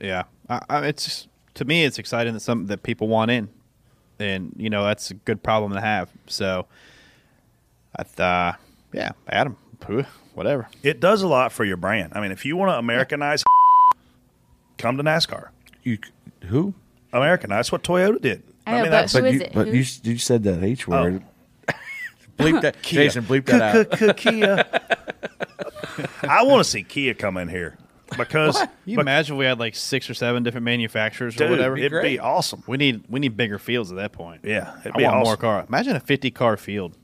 Yeah, I, I, it's to me, it's exciting that something that people want in, and you know that's a good problem to have. So, I thought, yeah, Adam, whatever. It does a lot for your brand. I mean, if you want to Americanize, come to NASCAR. You who? American. That's what Toyota did. I know, but that's Who is you, it? But Who? you you said that H word. Oh. bleep that, Jason. Bleep that out. Kia. I want to see Kia come in here because Can you but- imagine if we had like six or seven different manufacturers or whatever? it'd be great. awesome. we need we need bigger fields at that point. Yeah, it'd I be want awesome. more car. Imagine a fifty car field.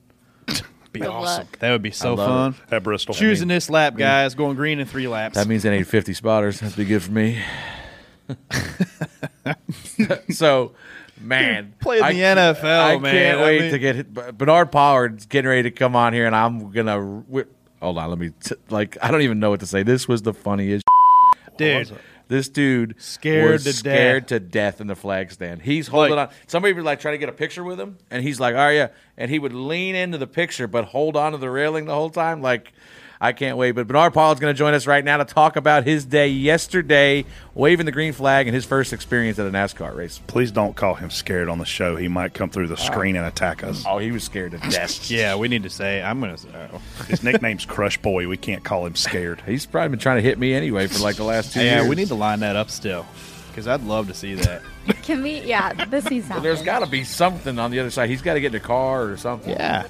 Be Good awesome. luck. That would be so love fun. At Bristol, Choosing this lap, guys, going green in three laps. That means I need 50 spotters. That'd be good for me. so, man. Play in I the NFL, I man. can't I wait mean- to get hit. Bernard Pollard's getting ready to come on here, and I'm going to. Whip, hold on. Let me. T- like, I don't even know what to say. This was the funniest. dude. Oh, this dude Scared was to scared to death in the flag stand. He's holding Like- on. Somebody would like try to get a picture with him, and he's like, "Oh yeah," and he would lean into the picture but hold on to the railing the whole time. Like, I can't wait. But Bernard Pollard is going to join us right now to talk about his day yesterday, waving the green flag, and his first experience at a NASCAR race. Please don't call him scared on the show. He might come through the screen and attack us. Oh, he was scared to death. Yeah, we need to say. I'm gonna. Say, oh. His nickname's Crush Boy. We can't call him scared. He's probably been trying to hit me anyway for like the last two yeah, years. we need to line that up still, because I'd love to see that. Can we? Yeah, this season. Well, there's got to be something on the other side. He's got to get in a car or something. yeah.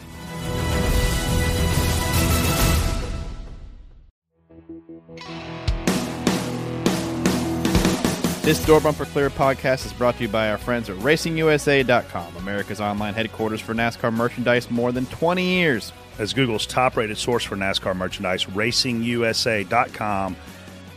This Door Bumper Clear podcast is brought to you by our friends at RacingUSA.com, America's online headquarters for NASCAR merchandise more than 20 years. As Google's top rated source for NASCAR merchandise, RacingUSA.com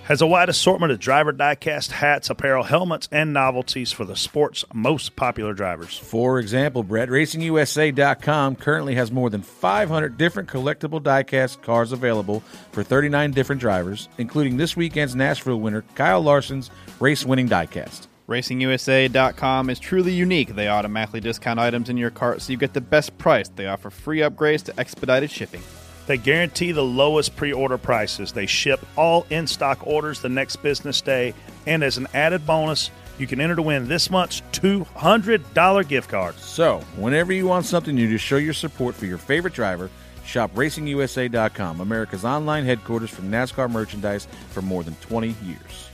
has a wide assortment of driver diecast hats, apparel, helmets, and novelties for the sport's most popular drivers. For example, Brett, RacingUSA.com currently has more than 500 different collectible diecast cars available for 39 different drivers, including this weekend's Nashville winner, Kyle Larson's race winning diecast. RacingUSA.com is truly unique. They automatically discount items in your cart so you get the best price. They offer free upgrades to expedited shipping. They guarantee the lowest pre order prices. They ship all in stock orders the next business day. And as an added bonus, you can enter to win this month's $200 gift card. So, whenever you want something new to show your support for your favorite driver, shop RacingUSA.com, America's online headquarters for NASCAR merchandise for more than 20 years.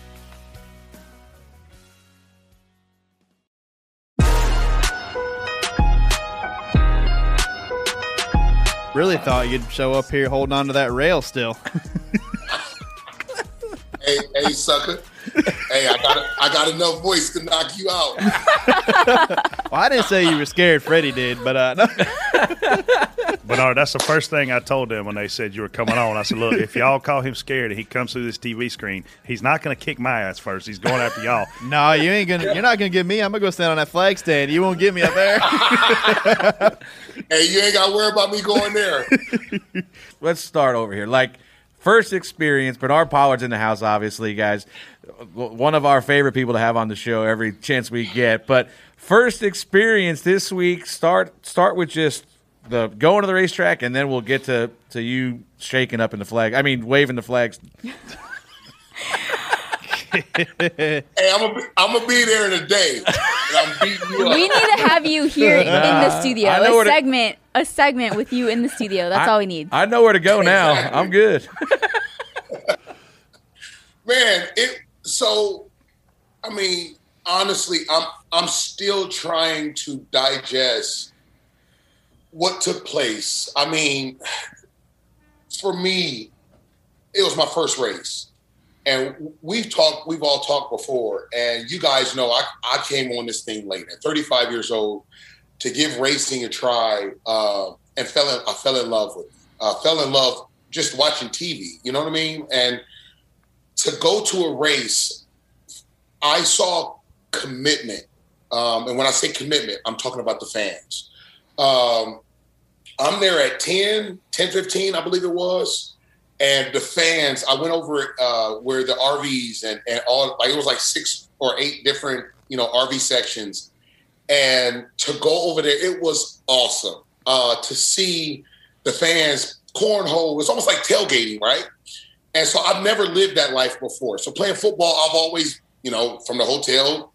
Really thought you'd show up here holding on to that rail still. Hey, hey, sucker. Hey, I got I got enough voice to knock you out. well, I didn't say you were scared. Freddie did, but uh, no. Bernard, that's the first thing I told them when they said you were coming on. I said, look, if y'all call him scared and he comes through this TV screen, he's not going to kick my ass first. He's going after y'all. no, you ain't gonna. You're not gonna get me. I'm gonna go stand on that flag stand. You won't get me up there. Hey, you ain't got to worry about me going there. let's start over here. Like first experience, Bernard Pollard's in the house, obviously, guys. One of our favorite people to have on the show every chance we get. But first experience this week. Start start with just the going to the racetrack, and then we'll get to to you shaking up in the flag. I mean, waving the flags. Hey, I'm gonna be, I'm gonna be there in a day, and I'm beating you We need to have you here in the studio. I know where A to- segment, a segment with you in the studio. That's all we need. I know where to go now. Exactly. I'm good. Man, it. So, I mean, honestly, I'm I'm still trying to digest what took place. I mean, for me, it was my first race. And we've talked, we've all talked before, and you guys know I, I came on this thing late at 35 years old to give racing a try, uh, and fell in, I fell in love with, it. uh, fell in love just watching TV. You know what I mean? And to go to a race, I saw commitment, um, and when I say commitment, I'm talking about the fans. Um, I'm there at 10, 10, 15, I believe it was. And the fans i went over uh, where the rvs and, and all like it was like six or eight different you know rv sections. And to go over there it was awesome. Uh, to see the fans cornhole it's almost like tailgating right and so i've never lived that life before so playing football i've always you know from the hotel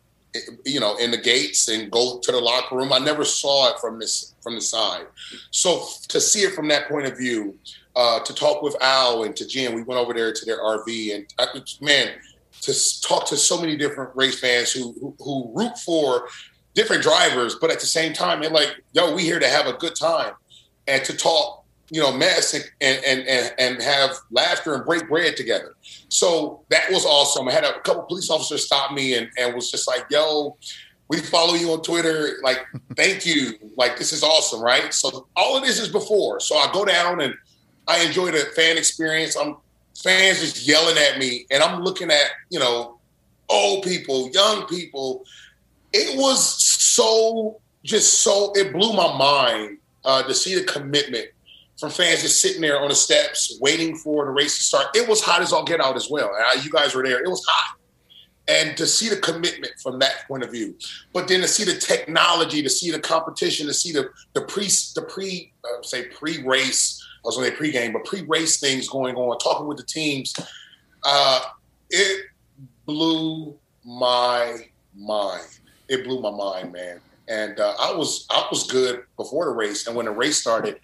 you know, in the gates and go to the locker room. I never saw it from this from the side. So to see it from that point of view, uh, to talk with Al and to Jen, we went over there to their RV, and I, man, to talk to so many different race fans who, who who root for different drivers, but at the same time, they're like, "Yo, we here to have a good time," and to talk, you know, mess and and and, and have laughter and break bread together. So that was awesome. I had a couple police officers stop me and, and was just like, yo, we follow you on Twitter. Like, thank you. Like, this is awesome, right? So all of this is before. So I go down and I enjoy the fan experience. I'm fans just yelling at me, and I'm looking at, you know, old people, young people. It was so just so it blew my mind uh, to see the commitment from fans just sitting there on the steps waiting for the race to start. It was hot as all get out as well. Uh, you guys were there. It was hot. And to see the commitment from that point of view, but then to see the technology, to see the competition, to see the the pre the pre uh, say pre race, I was going pre game, but pre race things going on, talking with the teams, uh, it blew my mind. It blew my mind, man. And uh, I was I was good before the race, and when the race started,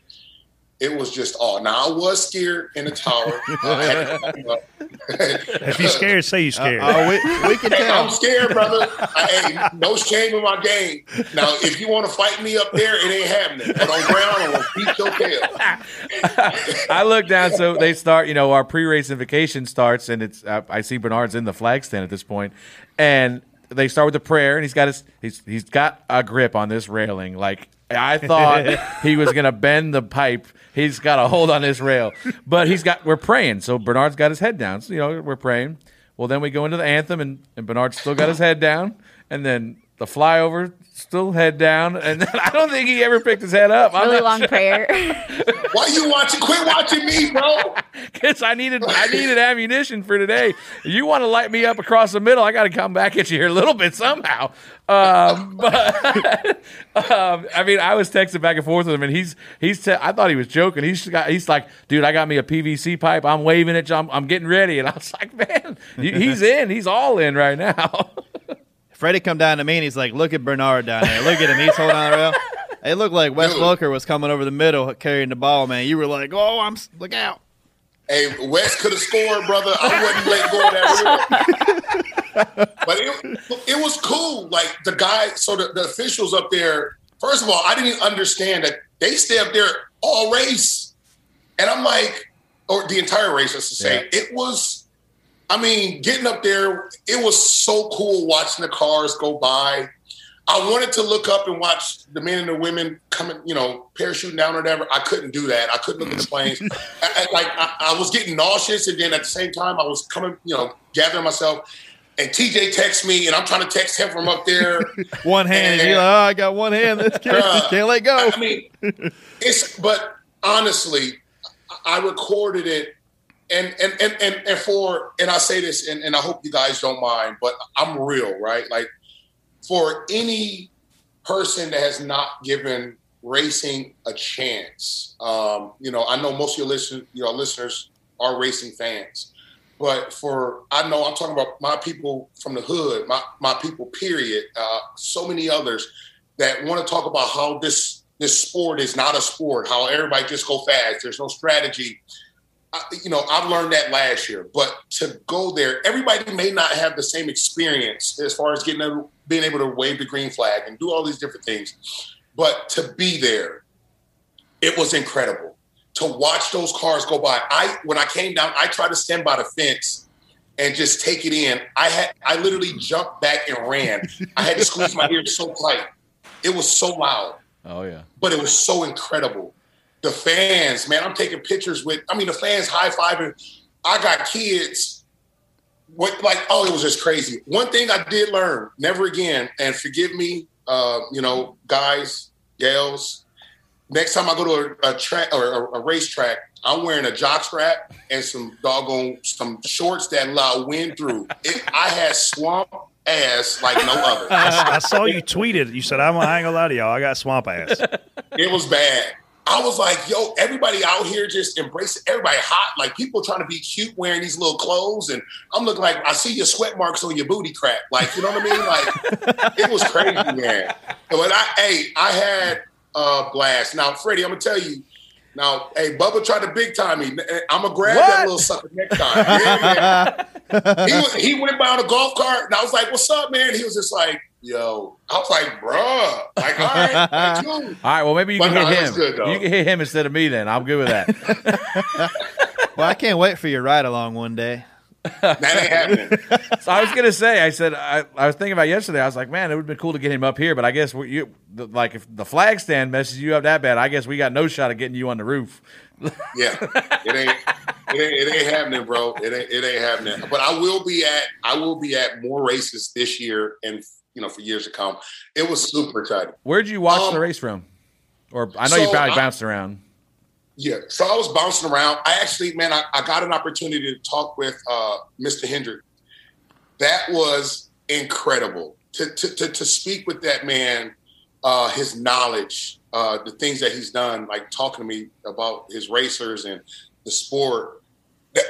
it was just all. Now I was scared in the tower. If you're scared, say you're scared. Oh, we, we can Hey, tell. I'm scared, brother. I, hey, no shame in my game. Now, if you want to fight me up there, it ain't happening. But on ground, I'm gonna beat your tail. I look down, so they start. You know, our pre-race invocation starts, and it's. Uh, I see Bernard's in the flag stand at this point, and they start with the prayer, and he's got his. He's he's got a grip on this railing. Like I thought he was gonna bend the pipe. He's got a hold on this rail, but he's got. We're praying, so Bernard's got his head down. So you know, we're praying. Well, then we go into the anthem, and, and Bernard's still got his head down, and then the flyover still head down, and then I don't think he ever picked his head up. I'm Really not long prayer. Why you watching? Quit watching me, bro. because I needed I needed ammunition for today. You want to light me up across the middle? I got to come back at you here a little bit somehow. Um, but um, I mean, I was texting back and forth with him, and he's he's. Te- I thought he was joking. He's got he's like, dude, I got me a PVC pipe. I'm waving it. I'm, I'm getting ready, and I was like, man, he's in. He's all in right now. Freddie come down to me and he's like, "Look at Bernard down there. Look at him. He's holding on the rail." It looked like Wes Dude. Welker was coming over the middle carrying the ball, man. You were like, "Oh, I'm look out!" Hey, Wes could have scored, brother. I wouldn't let go of that reel. but it, it was cool. Like the guy, so the, the officials up there. First of all, I didn't understand that they stay up there all race, and I'm like, or the entire race, as to say, it was. I mean, getting up there, it was so cool watching the cars go by. I wanted to look up and watch the men and the women coming, you know, parachuting down or whatever. I couldn't do that. I couldn't look at the planes. I, I- like I, I was getting nauseous, and then at the same time, I was coming, you know, gathering myself. And TJ texts me, and I'm trying to text him from up there. One hand, and uh, you're like, "Oh, I got one hand. This kid Bruh. can't let go." I mean, it's but honestly, I recorded it, and and and and, and for and I say this, and, and I hope you guys don't mind, but I'm real, right? Like for any person that has not given racing a chance, um, you know, I know most of your listen, your listeners are racing fans. But for I know I'm talking about my people from the hood, my my people, period. Uh, so many others that want to talk about how this this sport is not a sport, how everybody just go fast. There's no strategy. You know, I've learned that last year. But to go there, everybody may not have the same experience as far as getting a, being able to wave the green flag and do all these different things. But to be there, it was incredible to watch those cars go by. I when I came down, I tried to stand by the fence and just take it in. I had I literally jumped back and ran. I had to squeeze my ears so tight. It was so loud, Oh yeah. but it was so incredible. The fans, man, I'm taking pictures with. I mean, the fans high fiving. I got kids. What like? Oh, it was just crazy. One thing I did learn: never again. And forgive me, uh, you know, guys, gals. Next time I go to a, a track or a, a racetrack, I'm wearing a jock strap and some doggone some shorts that allow wind through. It, I had swamp ass like no other. I saw you tweeted. You said, I'm, I ain't gonna lie to y'all. I got swamp ass. It was bad. I was like, yo, everybody out here just embracing everybody hot. Like people trying to be cute wearing these little clothes. And I'm looking like, I see your sweat marks on your booty crack. Like, you know what I mean? Like it was crazy, man. But I, hey, I had a blast. Now, Freddie, I'm going to tell you, now, hey, Bubba tried to big time me. I'm gonna grab What? that little sucker next time. Yeah, he, was- he went by on a golf cart, and I was like, "What's up, man?" He was just like, "Yo," I was like, "Bruh," like, all right, like, all right. well maybe you But can no, hit him. good, you can hit him instead of me. Then I'm good with that. Well, I can't wait for your ride along one day. that ain't happening. so I was gonna say, I said I, I was thinking about yesterday. I was like, man, it would have been cool to get him up here, but I guess we, you the, like if the flag stand messes you up that bad, I guess we got no shot of getting you on the roof. Yeah, it ain't, it ain't, it ain't happening, bro. It ain't, it ain't happening. But I will be at, I will be at more races this year, and you know, for years to come. It was super exciting. Where'd you watch Um, the race from? Or I know you so probably I- bounced around. Yeah, so I was bouncing around. I actually, man, I, I got an opportunity to talk with uh, Mr. Hendrick. That was incredible to, to, to, to speak with that man, uh, his knowledge, uh, the things that he's done, like talking to me about his racers and the sport. That,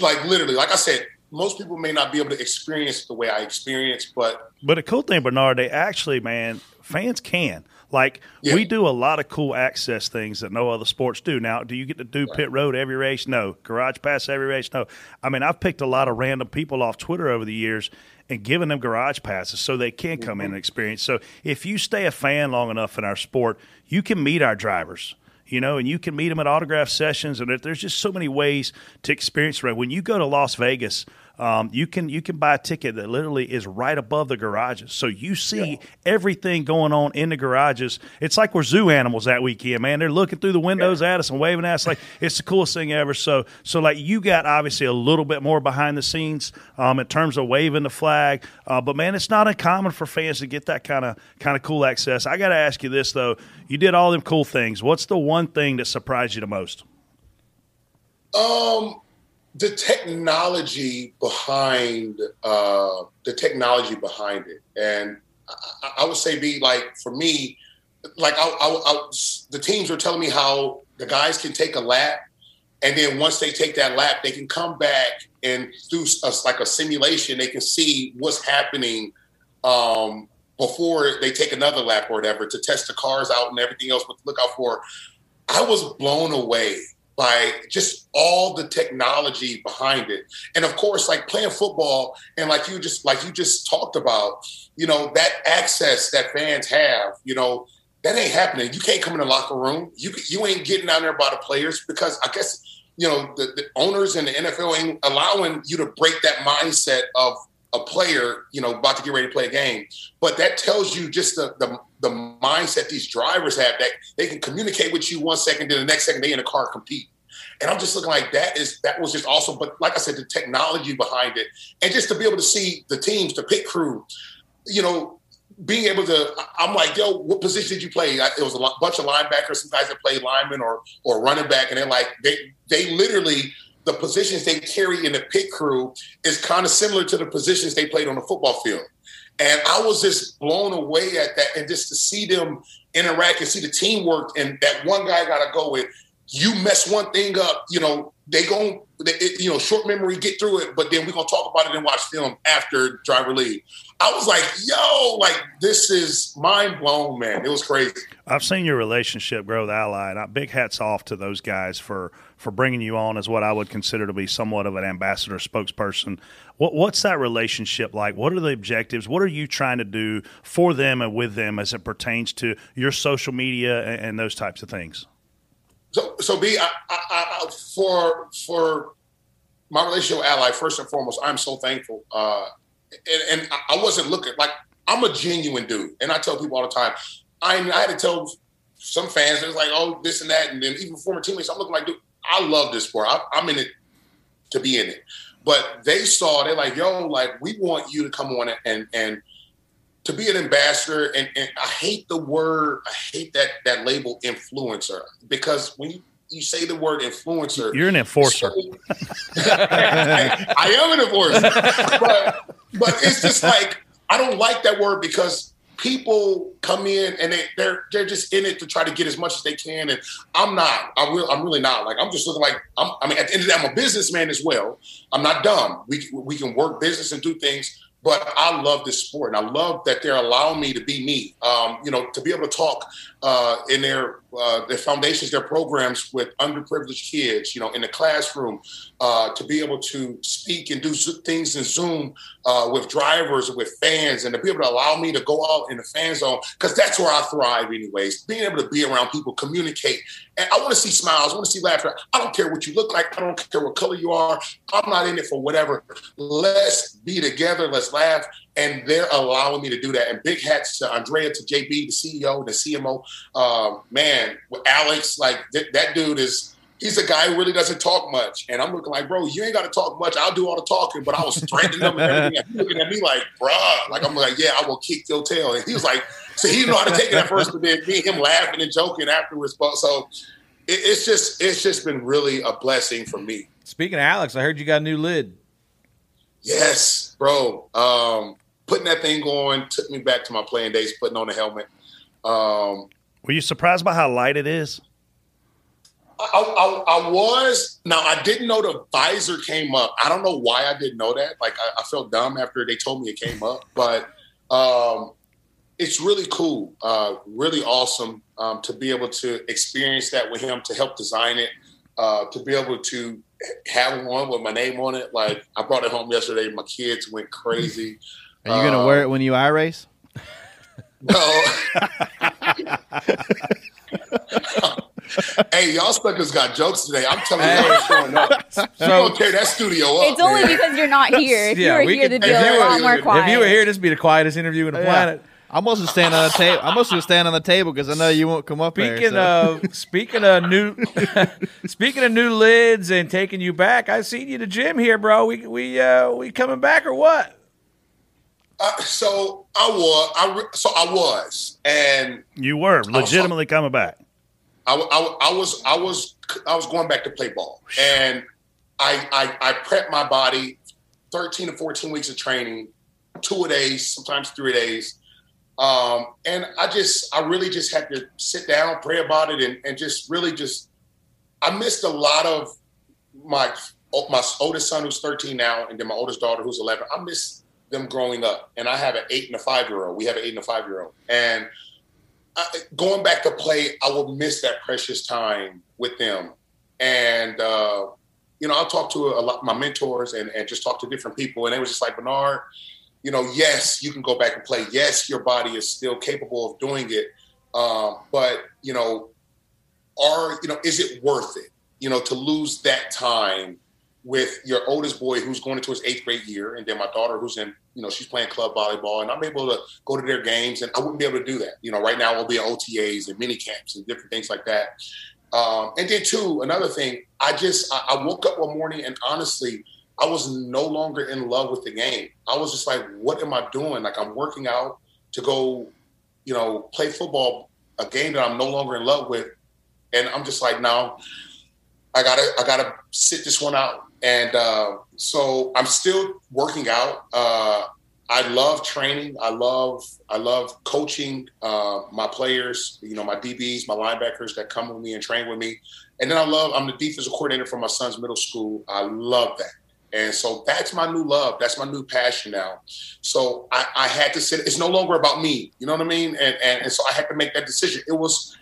like literally, like I said, most people may not be able to experience the way I experienced, but But the cool thing, Bernard, they actually, man, fans can. Like Yeah. we do a lot of cool access things that no other sports do. Now, do you get to do pit road every race? No. Garage pass every race? No. I mean, I've picked a lot of random people off Twitter over the years and given them garage passes so they can come in mm-hmm. and experience. So if you stay a fan long enough in our sport, you can meet our drivers. You know, and you can meet them at autograph sessions, and there's just so many ways to experience it. When you go to Las Vegas, um, you can you can buy a ticket that literally is right above the garages, so you see everything going on in the garages. It's like we're zoo animals that weekend, man. They're looking through the windows at us and waving at us like it's the coolest thing ever. So so like you got obviously a little bit more behind the scenes um, in terms of waving the flag, uh, but man, it's not uncommon for fans to get that kind of kind of cool access. I got to ask you this though: you did all them cool things. What's the one thing that surprised you the most? Um, the technology behind uh, the technology behind it, and I, I would say, be like for me, like I, I, I, the teams were telling me how the guys can take a lap, and then once they take that lap, they can come back and do a, like a simulation, they can see what's happening um, before they take another lap or whatever to test the cars out and everything else. To look out for. I was blown away by just all the technology behind it. And of course, like playing football and like you just like you just talked about, you know, that access that fans have, you know, that ain't happening. You can't come in the locker room. You you ain't getting down there by the players because I guess you know the, the owners and the NFL ain't allowing you to break that mindset of a player, you know, about to get ready to play a game. But that tells you just the the, the mindset these drivers have that they can communicate with you one second, then the next second they in a car compete. And I'm just looking like that is that was just awesome. But like I said, the technology behind it, and just to be able to see the teams, the pit crew, you know, being able to, I'm like, yo, what position did you play? It was a bunch of linebackers, some guys that play lineman or or running back, and they're like, they they literally the positions they carry in the pit crew is kind of similar to the positions they played on the football field. And I was just blown away at that, and just to see them interact and see the teamwork, and that one guy got to go with. You mess one thing up, you know, they it, you know, short memory, get through it, but then we're gonna talk about it and watch film after driver leave. I was like, yo, like this is mind blown, man. It was crazy. I've seen your relationship grow with Ally, and I, big hats off to those guys for for bringing you on as what I would consider to be somewhat of an ambassador spokesperson. What, what's that relationship like? What are the objectives? What are you trying to do for them and with them as it pertains to your social media and, and those types of things? So, so B, I, I, I, for for my relationship with Ally, first and foremost, I'm so thankful. Uh, and, and I wasn't looking like I'm a genuine dude, and I tell people all the time. I, I had to tell some fans, it's like, oh, this and that, and then even former teammates, I'm looking like, dude, I love this sport. I, I'm in it to be in it. But they saw, they're like, yo, like we want you to come on and and to be an ambassador. And, and I hate the word, I hate that that label influencer because when you you say the word influencer, You're an enforcer. I, I am an enforcer, but but it's just like I don't like that word because people come in and they, they're they're just in it to try to get as much as they can, and I'm not. I will. I'm really not. Like I'm just looking like I'm. I mean, at the end of the day, I'm a businessman as well. I'm not dumb. We we can work business and do things. But I love this sport, and I love that they're allowing me to be me. Um, you know, to be able to talk uh, in their uh, their foundations, their programs with underprivileged kids. You know, in the classroom, uh, to be able to speak and do things in Zoom uh, with drivers, with fans, and to be able to allow me to go out in the fan zone because that's where I thrive, anyways. Being able to be around people, communicate, and I want to see smiles. I want to see laughter. I don't care what you look like. I don't care what color you are. I'm not in it for whatever. Let's be together. Let's laugh. And they're allowing me to do that. And big hats to Andrea, to JB, the CEO, the CMO. Uh, man, Alex, like th- that dude is. He's a guy who really doesn't talk much, and I'm looking like, bro, you ain't got to talk much. I'll do all the talking, but I was threatening him and everything. And looking at me like, bruh, like I'm like, yeah, I will kick your tail. And he was like, so he didn't know how to take it at first, but then me and him laughing and joking afterwards. But so it, it's just it's just been really a blessing for me. Speaking of Alex, I heard you got a new lid. Yes, bro. Um, putting that thing going took me back to my playing days. Putting on the helmet. Um, Were you surprised by how light it is? I, I, I, was. Now I didn't know the visor came up. I don't know why I didn't know that. Like I, I felt dumb after they told me it came up, but um, it's really cool. Uh, really awesome um, to be able to experience that with him, to help design it, uh, to be able to have one with my name on it. Like I brought it home yesterday. My kids went crazy. Are you gonna wear it when you iRace? No. hey, y'all suckers got jokes today. I'm telling you, I'm showing up. So, you gonna tear that studio up. It's only man. because you're not here. If Yeah, you were we here, could- to be if a lot more quiet. If you were here, this would be the quietest interview in the planet. I'm supposed to stand on the table. I'm supposed to stand on the table because I know you won't come up there. Speaking so- of speaking of new speaking of new lids and taking you back, I seen you at the gym here, bro. We we uh we coming back or what? Uh, so I was. I re- so I was, and You were legitimately coming back. I, I, I was I was I was going back to play ball, and I, I I prepped my body, thirteen to fourteen weeks of training, two a days, sometimes three days, um, and I just I really just had to sit down, pray about it, and, and just really just I missed a lot of my my oldest son who's thirteen now, and then my oldest daughter who's eleven. I miss them growing up, and I have an eight and a five year old. We have an eight and a five year old, and I, going back to play, I will miss that precious time with them. And uh, you know, I'll talk to a lot my mentors and, and just talk to different people, and they was just like Bernard, you know, yes, you can go back and play. Yes, your body is still capable of doing it, um, but you know, are you know, is it worth it? You know, to lose that time with your oldest boy who's going into his eighth grade year, and then my daughter who's in, you know, she's playing club volleyball, and I'm able to go to their games, and I wouldn't be able to do that. You know, right now we'll be at OTAs and mini camps and different things like that. Um, and then two, another thing, I just I, I woke up one morning and honestly, I was no longer in love with the game. I was just like, what am I doing? Like I'm working out to go, you know, play football, a game that I'm no longer in love with, and I'm just like, no, I gotta I gotta sit this one out. And uh, so I'm still working out. Uh, I love training. I love I love coaching uh, my players. You know, my DBs, my linebackers that come with me and train with me. And then I love I'm the defensive coordinator for my son's middle school. I love that. And so that's my new love. That's my new passion now. So I, I had to sit. It's no longer about me. You know what I mean? And, and and so I had to make that decision. It was,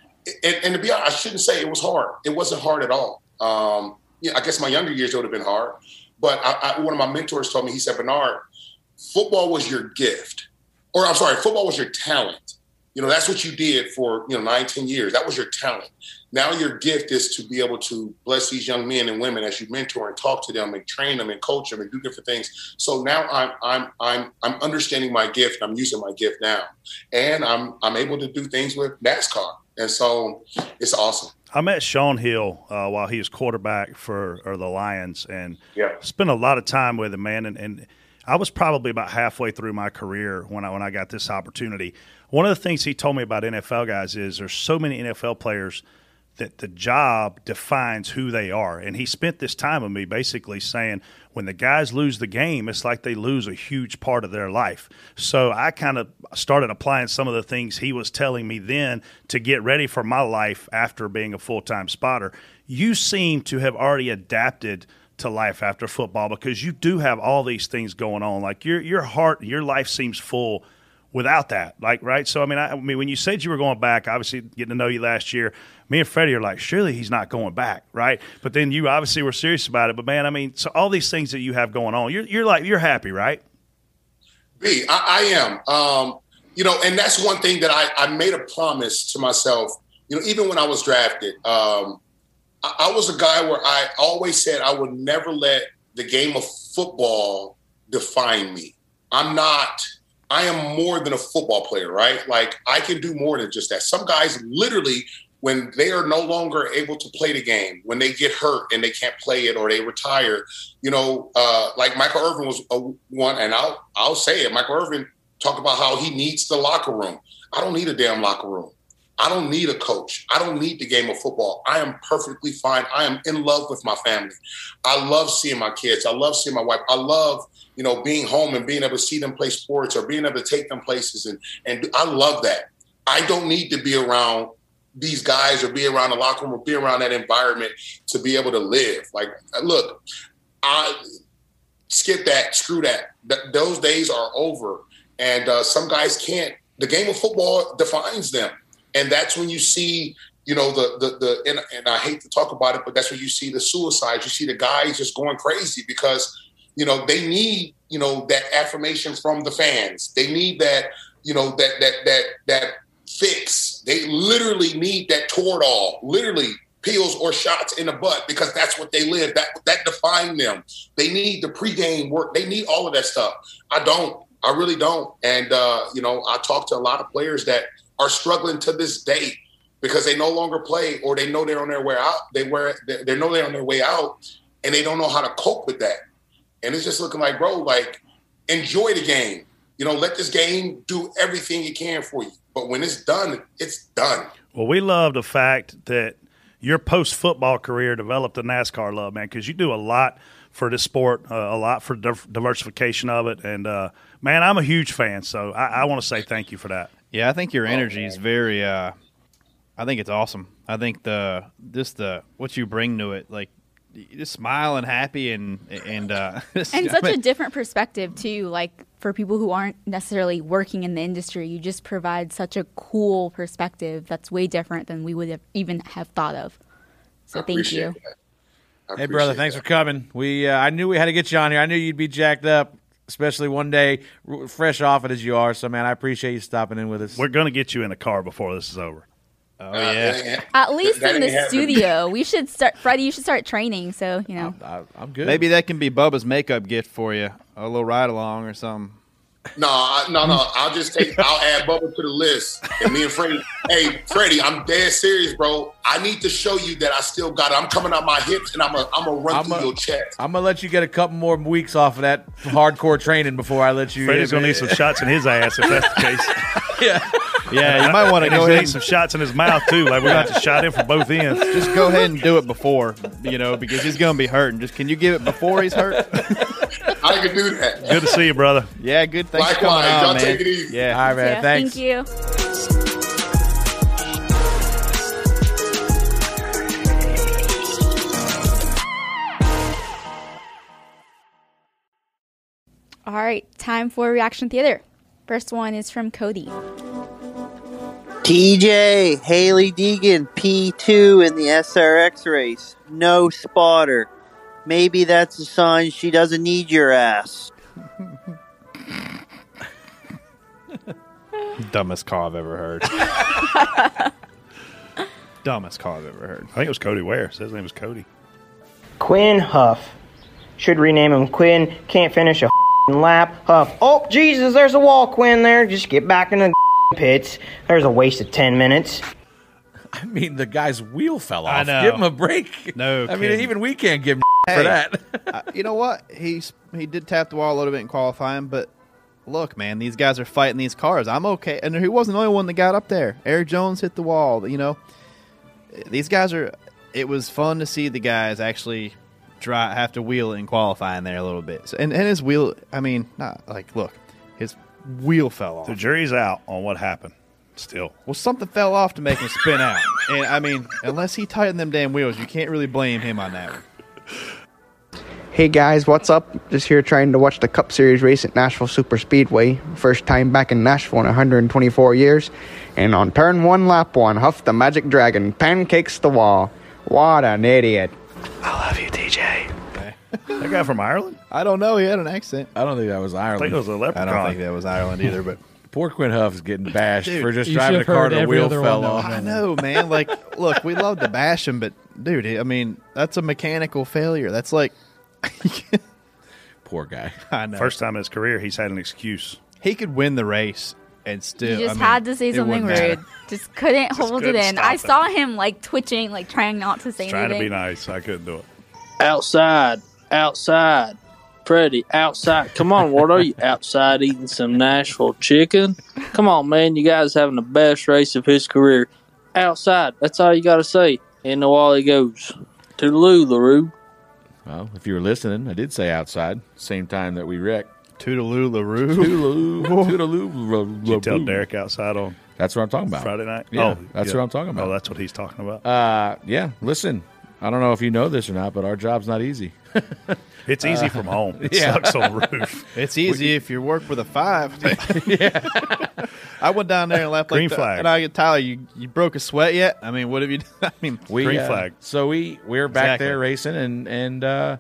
and, and to be honest, I shouldn't say it was hard. It wasn't hard at all. Um, yeah, I guess my younger years it would have been hard. But I, I, one of my mentors told me, he said, Bernard, football was your gift, or I'm sorry, football was your talent. You know, that's what you did for you know nine, ten years. That was your talent. Now your gift is to be able to bless these young men and women as you mentor and talk to them and train them and coach them and do different things. So now I'm I'm I'm I'm understanding my gift. I'm using my gift now, and I'm I'm able to do things with NASCAR, and so it's awesome. I met Shaun Hill uh, while he was quarterback for or the Lions, and Yeah. spent a lot of time with him, man. And, and I was probably about halfway through my career when I when I got this opportunity. One of the things he told me about NFL guys is there's so many NFL players that the job defines who they are. And he spent this time with me basically saying when the guys lose the game, it's like they lose a huge part of their life. So I kind of started applying some of the things he was telling me then to get ready for my life after being a full time spotter. You seem to have already adapted to life after football because you do have all these things going on. Like your your heart, your life seems full without that. Like right. So I mean, I, I mean, when you said you were going back, obviously getting to know you last year, me and Freddie are like, surely he's not going back, right? But then you obviously were serious about it. But man, I mean, so all these things that you have going on, you're you're like you're happy, right? B, I, am. Um, you know, and that's one thing that I, I made a promise to myself. You know, even when I was drafted, um, I, I was a guy where I always said I would never let the game of football define me. I'm not. I am more than a football player, right? Like I can do more than just that. Some guys literally when they are no longer able to play the game, when they get hurt and they can't play it or they retire, you know, uh, like Michael Irvin was a one, and I'll I'll say it. Michael Irvin talked about how he needs the locker room. I don't need a damn locker room. I don't need a coach. I don't need the game of football. I am perfectly fine. I am in love with my family. I love seeing my kids. I love seeing my wife. I love, you know, being home and being able to see them play sports or being able to take them places. And and I love that. I don't need to be around these guys or be around the locker room or be around that environment to be able to live. Like, look, I skip that, screw that. Th- those days are over. And uh, some guys can't. The game of football defines them, and that's when you see, you know, the the the. And, and I hate to talk about it, but that's when you see the suicides. You see the guys just going crazy because, you know, they need, you know, that affirmation from the fans. They need that, you know, that that that that fix. They literally need that Toradol, literally pills or shots in the butt because that's what they live. That that define them. They need the pregame work. They need all of that stuff. I don't. I really don't. And uh, you know, I talk to a lot of players that are struggling to this day because they no longer play or they know they're on their way out. They were they know they're on their way out and they don't know how to cope with that. And it's just looking like, bro, like enjoy the game. You know, let this game do everything it can for you. But when it's done, it's done. Well, we love the fact that your post football career developed a NASCAR love, man, because you do a lot for this sport, uh, a lot for diversification of it. And, uh, man, I'm a huge fan. So I, I want to say thank you for that. Yeah, I think your energy is very. Uh, I think it's awesome. I think the just the what you bring to it, like just smiling, happy, and and uh, and such a different perspective too. Like for people who aren't necessarily working in the industry, you just provide such a cool perspective that's way different than we would have even have thought of. So thank you. Hey, brother, thanks that. for coming. We uh, I knew we had to get you on here. I knew you'd be jacked up, especially one day, fresh off it as you are. So, man, I appreciate you stopping in with us. We're gonna get you in a car before this is over. Oh uh, yeah. At least in the studio, we should start. Freddie, you should start training. So you know, I, am good. Maybe that can be Bubba's makeup gift for you, a little ride along or something. No, I, no, no. I'll just take. I'll add Bubba to the list, and me and Freddie. hey, Freddie, I'm dead serious, bro. I need to show you that I still got it. I'm coming out my hips, and I'm a, I'm gonna run I'm through a, your chest. I'm gonna let you get a couple more weeks off of that hardcore training before I let you. Freddie's gonna need some shots in his ass if that's the case. yeah. Yeah, you might want to go ahead and some shots in his mouth too. Like we're going to shot him from both ends. Just go ahead and do it before, you know, because he's going to be hurting. Just can you give it before he's hurt? I can do that. Good to see you, brother. Yeah, good. Thanks Likewise, for coming on, y'all man. take it easy. Yeah, all right, man. Yeah, thanks. Thank you. All right, time for reaction theater. First one is from Cody. TJ, Hailie Deegan, P2 in the SRX race. No spotter. Maybe that's a sign she doesn't need your ass. Dumbest call I've ever heard. Dumbest call I've ever heard. I think it was Cody Ware. Says his name was Cody. Quin Houff. Should rename him Quin. Can't finish a lap. Houff. Oh, Jesus, there's a wall, Quin, there. Just get back in the pits. There's a waste of 10 minutes. I mean, the guy's wheel fell off. I know. Give him a break. No I mean, even we can't give him Hey, for that. uh, you know what? He's he did tap the wall a little bit in qualifying, but look, man, these guys are fighting these cars. I'm okay, and he wasn't the only one that got up there. Erik Jones hit the wall. You know, these guys are. It was fun to see the guys actually try have to wheel it in qualifying there a little bit. So, and and his wheel, I mean, not like look, his wheel fell off. The jury's out on what happened. Still, Well, something fell off to make him spin out. And I mean, unless he tightened them damn wheels, you can't really blame him on that. one. Hey guys, what's up? Just here trying to watch the Cup Series race at Nashville Super Speedway. First time back in Nashville in 124 years. And on turn one, lap one, Houff the Magic Dragon pancakes the wall. What an idiot. I love you, TJ. That guy from Ireland. I don't know. He had an accent. I don't think that was Ireland. I think it was a I leprechaun. don't think that was Ireland either, but Poor Quin Houff's getting bashed Dude, for just driving a car heard and the wheel fell off. I know, man. Like, look, we love to bash him, but dude, I mean, that's a mechanical failure. That's like, Poor guy. I know. First time in his career, he's had an excuse. he could win the race and still. You just I mean, had to say something rude. Just couldn't hold it couldn't in. I saw him like twitching, like trying not to say anything. Trying to be nice. I couldn't do it. Outside, outside. Freddie, outside. Come on, Ward. Are you outside eating some Nashville chicken? Come on, man. You guys having the best race of his career. Outside. That's all you got to say. And the wall he goes. Toodaloo, LaRue. Well, if you were listening, I did say outside. Same time that we wrecked. Toodaloo LaRue. Toodaloo, toodaloo. Did you tell Derek outside on That's what I'm talking about. Friday night? Yeah, oh, that's yeah. what I'm talking about. Oh, that's what he's talking about. Uh, yeah. Listen, I don't know if you know this or not, but our job's not easy. it's easy from home. It yeah. sucks on the roof. It's easy if you work with a five. yeah. I went down there and left Green like flag. And I get Tyler, you you broke a sweat yet? I mean, what have you? done? I mean, We, Green uh, flag. So we we're back Exactly. there racing, and and uh,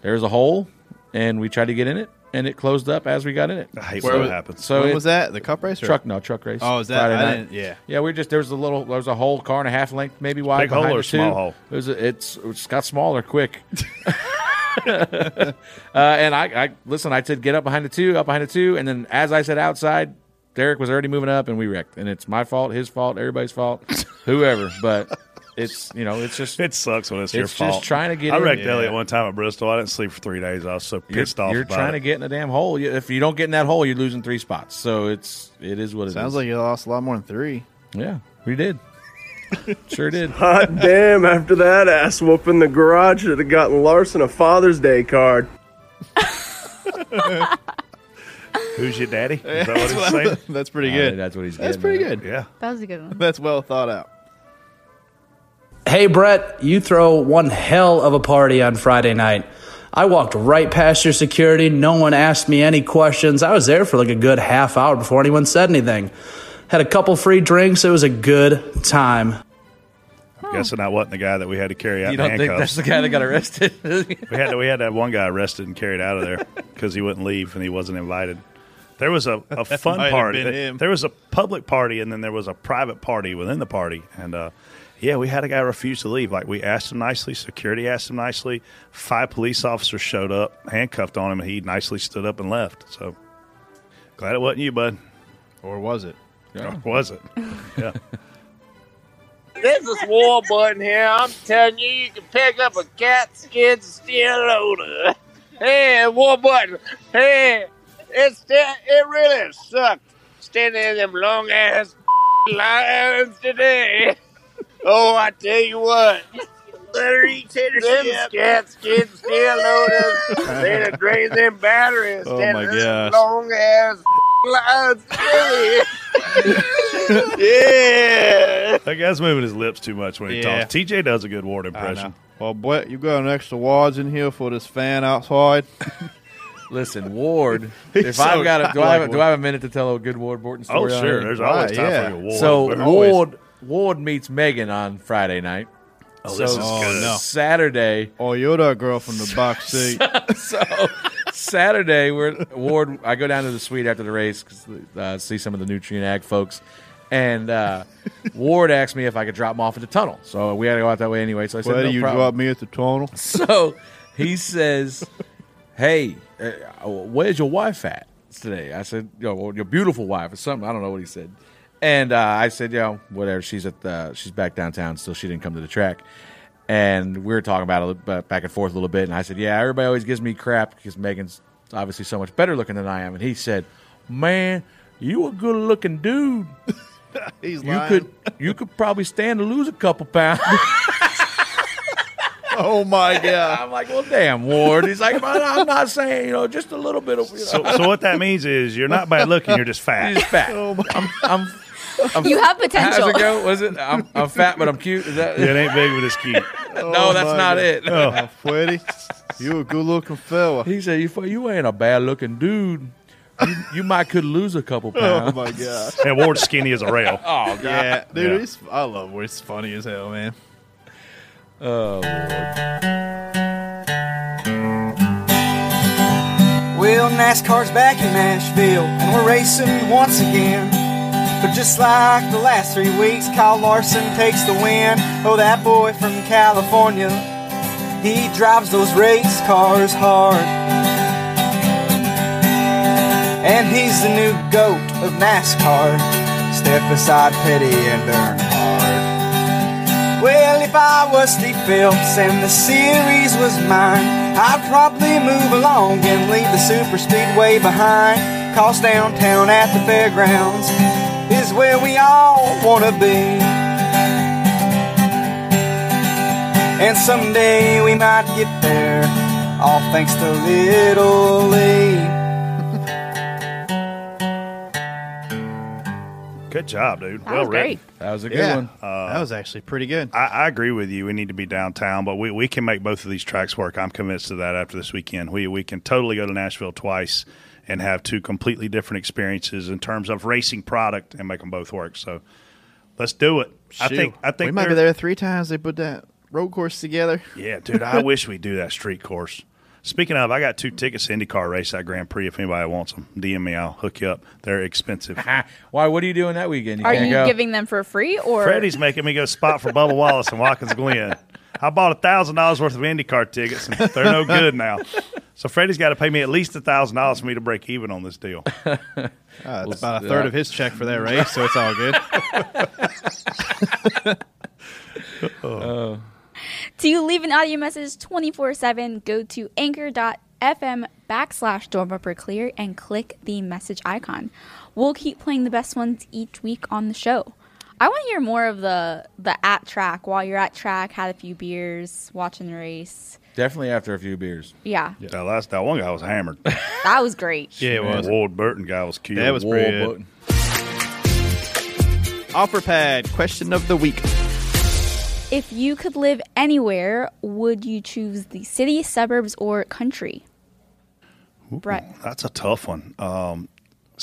there's a hole, and we tried to get in it, and it closed up as we got in it. I hate Where when was- that happens. So when it- was that? The cup race? Or? Truck, no truck race. Oh, is that? Friday I night. didn't, yeah. Yeah, we just there was a little there was a hole car and a half length maybe wide Big hole or the two. hole? It was a, it's it's got smaller quick. uh, and I, I listen. I said get up behind the two, up behind the two, and then as I said outside, Derek was already moving up, and we wrecked. And it's my fault, his fault, everybody's fault, whoever. But it's you know it's just It sucks when it's, your It's just fault. trying to get I in. wrecked Yeah. Elliott one time at Bristol. I didn't sleep for three days. I was so you're, pissed off. you're about trying it. to get in a damn hole. If you don't get in that hole, you're losing three spots. So it's it is what it Sounds like you lost a lot more than three. yeah, we did. sure did. Hot damn, after that ass whooping, the garage should have gotten Larson a Father's Day card. Who's your daddy? Is that what he's saying? That's pretty Uh, good. that's what he's. That's pretty at. good. Yeah. That was a good one. That's well thought out. Hey, Brett, you throw one hell of a party on Friday night. I walked right past your security. No one asked me any questions. I was there for like a good half hour before anyone said anything. Had a couple free drinks. It was a good time. I'm guessing I wasn't the guy that we had to carry out You in don't think handcuffs. that's the guy that got arrested? we had to, we had that one guy arrested and carried out of there because he wouldn't leave and he wasn't invited. There was a, a fun might have party. been him. There was a public party and then there was a private party within the party. And uh, yeah, we had a guy refuse to leave. Like we asked him nicely, security asked him nicely. Five police officers showed up, handcuffed on him, and he nicely stood up and left. So glad it wasn't you, bud. Or was it? Or was it? Yeah. This is Ward Burton here. I'm telling you, you can pick up a cat skin steel loader. Hey, Ward Burton. Hey, it's it really sucked standing in them long ass lines today. Oh, I tell you what. Let Better eat them cat skin steel loaders. they done drained them batteries. Oh, standing my in them gosh. Long ass lines yeah. That guy's moving his lips too much when he Yeah. talks. TJ does a good Ward impression. Well, Brett, you got an extra wads in here for this fan outside. Listen, Ward. He's if so I've got a, do, I have, do I have a minute to tell a good Ward Burton Oh, story? on sure. here? There's always Right, time yeah. for your Ward. So We're always- Ward Ward meets Megan on Friday night. Oh, so this is good. no. Saturday. Oh, you're that girl from the box seat. so Saturday, we're Ward. I go down to the suite after the race because uh, see some of the Nutrien Ag folks, and uh, Ward asked me if I could drop him off at the tunnel. So we had to go out that way anyway. So I said, Why no do you problem. drop me at the tunnel? So he says, "Hey, uh, where's your wife at today?" I said, "Yo, well, your beautiful wife or something." I don't know what he said, and uh, I said, "Yo, whatever." She's at the, she's back downtown still. She didn't come to the track, and we were talking about it a back and forth a little bit. And I said, "Yeah, everybody always gives me crap because Megan's obviously so much better looking than I am." And he said, "Man, you a good looking dude." He's you could you could probably stand to lose a couple pounds. oh my god! I'm like, well, damn, Ward. He's like, "Man, I'm not saying, you know, just a little bit of. You know. So, so what that means is you're not bad looking. You're just fat. You're just fat. I'm, I'm, I'm, You have potential. How's it go? Was it? I'm, I'm fat, but I'm cute. Is that? Yeah, it ain't big, but it's cute. no, that's oh, not God. it. Oh, Freddie, you a good looking fella. He said, "You you ain't a bad looking dude. You, you might could lose a couple oh, pounds. Oh my god! And Ward's skinny as a rail. Oh god. Yeah, dude, Yeah. He's, I love Ward. It's funny as hell, man. Oh Well, NASCAR's back in Nashville, and we're racing once again. But just like the last three weeks, Kyle Larson takes the win. Oh, that boy from California, he drives those race cars hard. And he's the new GOAT of NASCAR. Step aside, Petty and Earnhardt. Well, if I was Steve Phelps and the series was mine, I'd probably move along and leave the super speedway behind. Cause downtown at the fairgrounds is where we all wanna be. And someday we might get there, all thanks to Little Lee. Good job, dude. That well was written. great. That was a good Yeah. one. Uh, that was actually pretty good. I, I agree with you. We need to be downtown, but we, we can make both of these tracks work. I'm convinced of that after this weekend. We we can totally go to Nashville twice and have two completely different experiences in terms of racing product and make them both work. So let's do it. I think I think we might be they're- there three times. They put that road course together. Yeah, dude, I wish we do that street course. Speaking of, I got two tickets to IndyCar race at Grand Prix. If anybody wants them, DM me. I'll hook you up. They're expensive. Why? What are you doing that weekend? You Are can't you go. giving them for free or Freddie's making me go spot for Bubba Wallace and Watkins Glen. I bought a thousand dollars worth of IndyCar tickets, and they're no good now. So Freddie's got to pay me at least a thousand dollars for me to break even on this deal. Uh, it's about a third of his check for that race, so it's all good. Oh. To leave an audio message 24 7, go to anchor.fm backslash door bumper clear and click the message icon. We'll keep playing the best ones each week on the show. I want to hear more of the the at track while you're at track, had a few beers, watching the race. Definitely after a few beers. Yeah, That last that one guy was hammered. that was great. Yeah, it was. Ward Burton guy was cute. That was pretty good. Burton. Offer pad question of the week. If you could live anywhere, would you choose the city, suburbs, or country? Brett. That's a tough one. Um,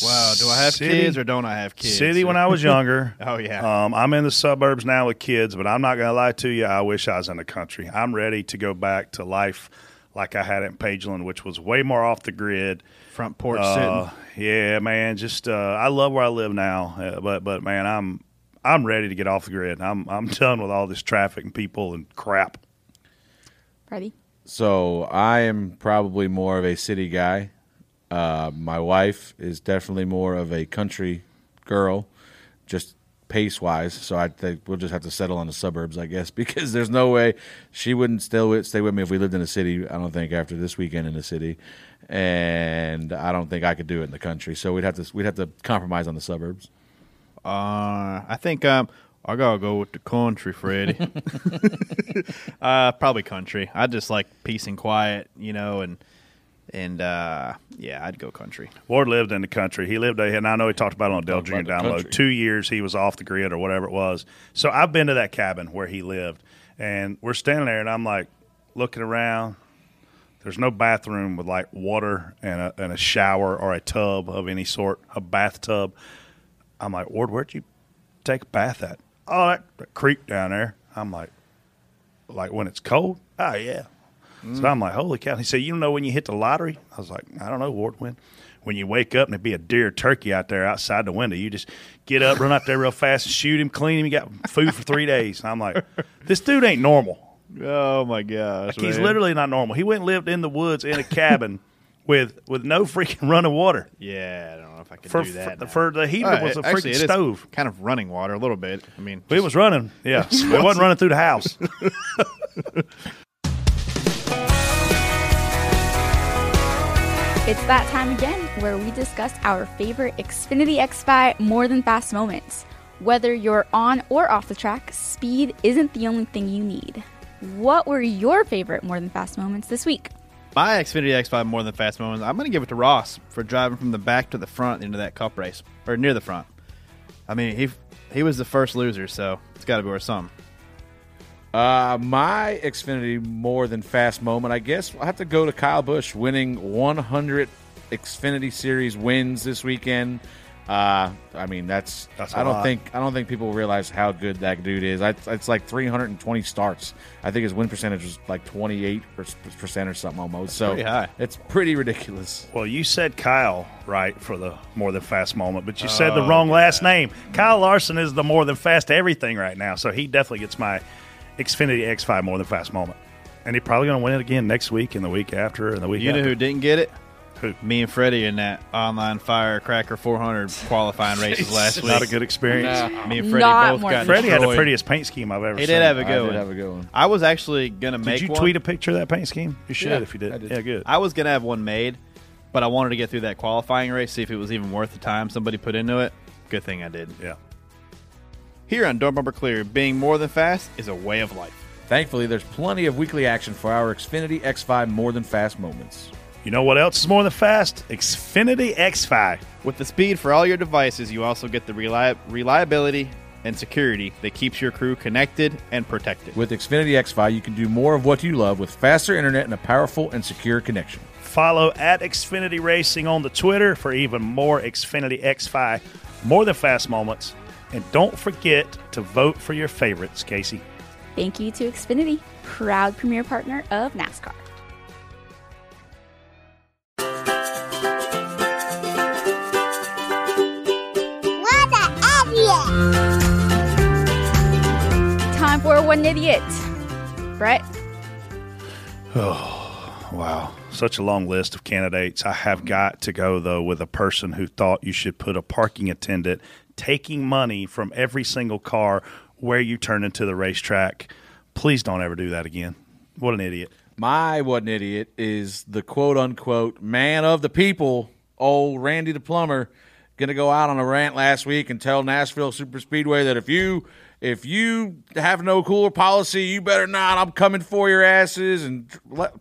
Wow, do I have city- kids or don't I have kids? City when I was younger. Oh, yeah. Um, I'm in the suburbs now with kids, but I'm not going to lie to you. I wish I was in the country. I'm ready to go back to life like I had it in Pageland, which was way more off the grid. Front porch Uh, yeah, man. Just uh, I love where I live now, uh, but but man, I'm I'm ready to get off the grid. I'm I'm done with all this traffic and people and crap. Freddie? So I am probably more of a city guy. Uh, my wife is definitely more of a country girl, just pace wise. So I think we'll just have to settle on the suburbs, I guess, because there's no way she wouldn't still stay with me if we lived in the city. I don't think after this weekend in the city, and I don't think I could do it in the country. So we'd have to we'd have to compromise on the suburbs. Uh, I think um, I gotta go with the country, Freddie. uh, probably country. I just like peace and quiet, you know, and and uh, yeah, I'd go country. Ward lived in the country. He lived, and I know he talked about it on Dale Talked Junior Download. country. Two years he was off the grid or whatever it was. So I've been to that cabin where he lived, and we're standing there, and I'm like looking around. There's no bathroom with like water and a, and a shower or a tub of any sort, a bathtub. I'm like, Ward, where'd you take a bath at? Oh, that, that creek down there. I'm like, like when it's cold? Oh yeah. So I'm like, holy cow. He said, you don't know when you hit the lottery? I was like, I don't know, Ward, when? When you wake up and there'd be a deer turkey out there outside the window, you just get up, run out there real fast, and shoot him, clean him. You got food for three days. And I'm like, this dude ain't normal. Oh my gosh, Like, he's man. literally not normal. He went and lived in the woods in a cabin with with no freaking running water. Yeah, I don't know if I could For, do that. for, for the heater right, was a actually, freaking stove. kind of running water a little bit. I mean, It was running. Yeah, it wasn't running through the house. It's that time again where we discuss our favorite Xfinity X5 More Than Fast moments. Whether you're on or off the track, speed isn't the only thing you need. What were your favorite More Than Fast moments this week? My Xfinity X5 more than fast moments. I'm going to give it to Ross for driving from the back to the front into that Cup race or near the front. I mean, he he was the first loser, so it's got to be worth something. Uh, my Xfinity more than fast moment, I guess I have to go to Kyle Busch winning 100 Xfinity Series wins this weekend. Uh, I mean that's, That's I don't lot. think I don't think people realize how good that dude is. I, it's like 320 starts. I think his win percentage was like 28 percent or something almost. so pretty. It's pretty ridiculous. Well, you said Kyle right for the more than fast moment, but you said the Oh, wrong last name. Kyle Larson is the more than fast everything right now, so he definitely gets my Xfinity X5 more than fast moment, and he's probably going to win it again next week and the week after and the week. You know after. who didn't get it? Who? Me and Freddie in that online Firecracker 400 qualifying races last week. Not a good experience. Me and Freddie Not both more got than Freddie had the destroyed. prettiest paint scheme I've ever He seen. did have a good I one. did have a good one. I was actually gonna make Did you one. tweet a picture of that paint scheme? You should Yeah, if you did. I did. Yeah, good. I was gonna have one made, but I wanted to get through that qualifying race, see if it was even worth the time somebody put into it. Good thing I did. Yeah. Here on Door Bumper Clear, being more than fast is a way of life. Thankfully, there's plenty of weekly action for our Xfinity X5 more than fast moments. You know what else is more than fast? Xfinity X5. With the speed for all your devices, you also get the reli- reliability and security that keeps your crew connected and protected. With Xfinity X5, you can do more of what you love with faster internet and a powerful and secure connection. Follow at Xfinity Racing on the Twitter for even more Xfinity X5 more than fast moments. And don't forget to vote for your favorites, Casey. Thank you to Xfinity, proud premier partner of NASCAR. What an idiot! Time for What an Idiot. Brett, Oh, wow. Such a long list of candidates. I have got to go, though, with a person who thought you should put a parking attendant taking money from every single car where you turn into the racetrack. Please don't ever do that again. What an idiot. My what an idiot is the quote unquote man of the people, old Randy the plumber, gonna go out on a rant last week and tell Nashville Super Speedway that if you if you have no cooler policy, you better not. I'm coming for your asses and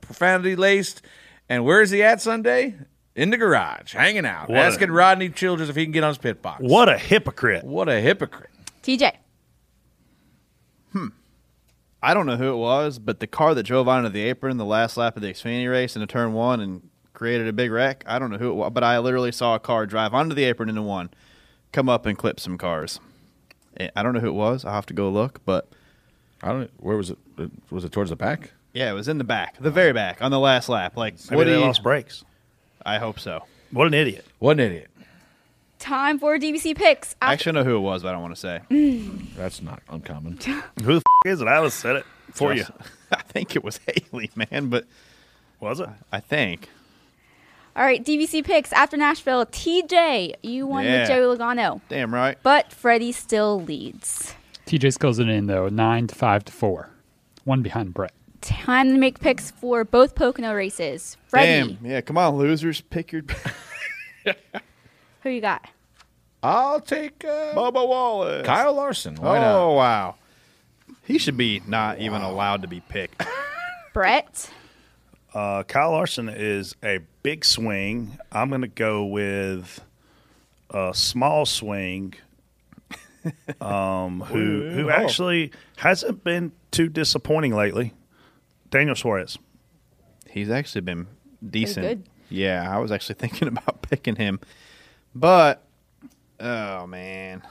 profanity laced. And where's he at Sunday? In the garage, hanging out, What a- asking Rodney Childers if he can get on his pit box. What a hypocrite. What a hypocrite. TJ, Hmm. I don't know who it was, but the car that drove onto the apron the last lap of the Xfinity race into turn one and created a big wreck. I don't know who it was, but I literally saw a car drive onto the apron into one, come up and clip some cars. Eh, I don't know who it was. I'll have to go look, but I don't. Where was it? Was it towards the back? yeah, it was in the back, the very back, on the last lap. Like, Maybe what they do you? lost brakes. I hope so. What an idiot. What an idiot. time for DBC picks. I actually know who it was, but I don't want to say. Mm. That's not uncommon. Who the f- is it? I was said it for you. I think it was Haley, man, but Was it? I think. All right, DBC picks after Nashville. TJ, you won Yeah. with Joey Logano, Damn right. but Freddie still leads. TJ's closing in though, nine to five to four, one behind Brett. Time to make picks for both Pocono races. Freddie, Damn. Yeah, come on, losers. Pick your. who you got? I'll take uh, Bubba Wallace. Kyle Larson. Why oh, not? wow. He should be not even allowed to be picked. Brett, Uh, Kyle Larson is a big swing. I'm going to go with a small swing. Um, who who actually hasn't been too disappointing lately? Daniel Suarez. He's actually been decent. good. Yeah, I was actually thinking about picking him, but oh man,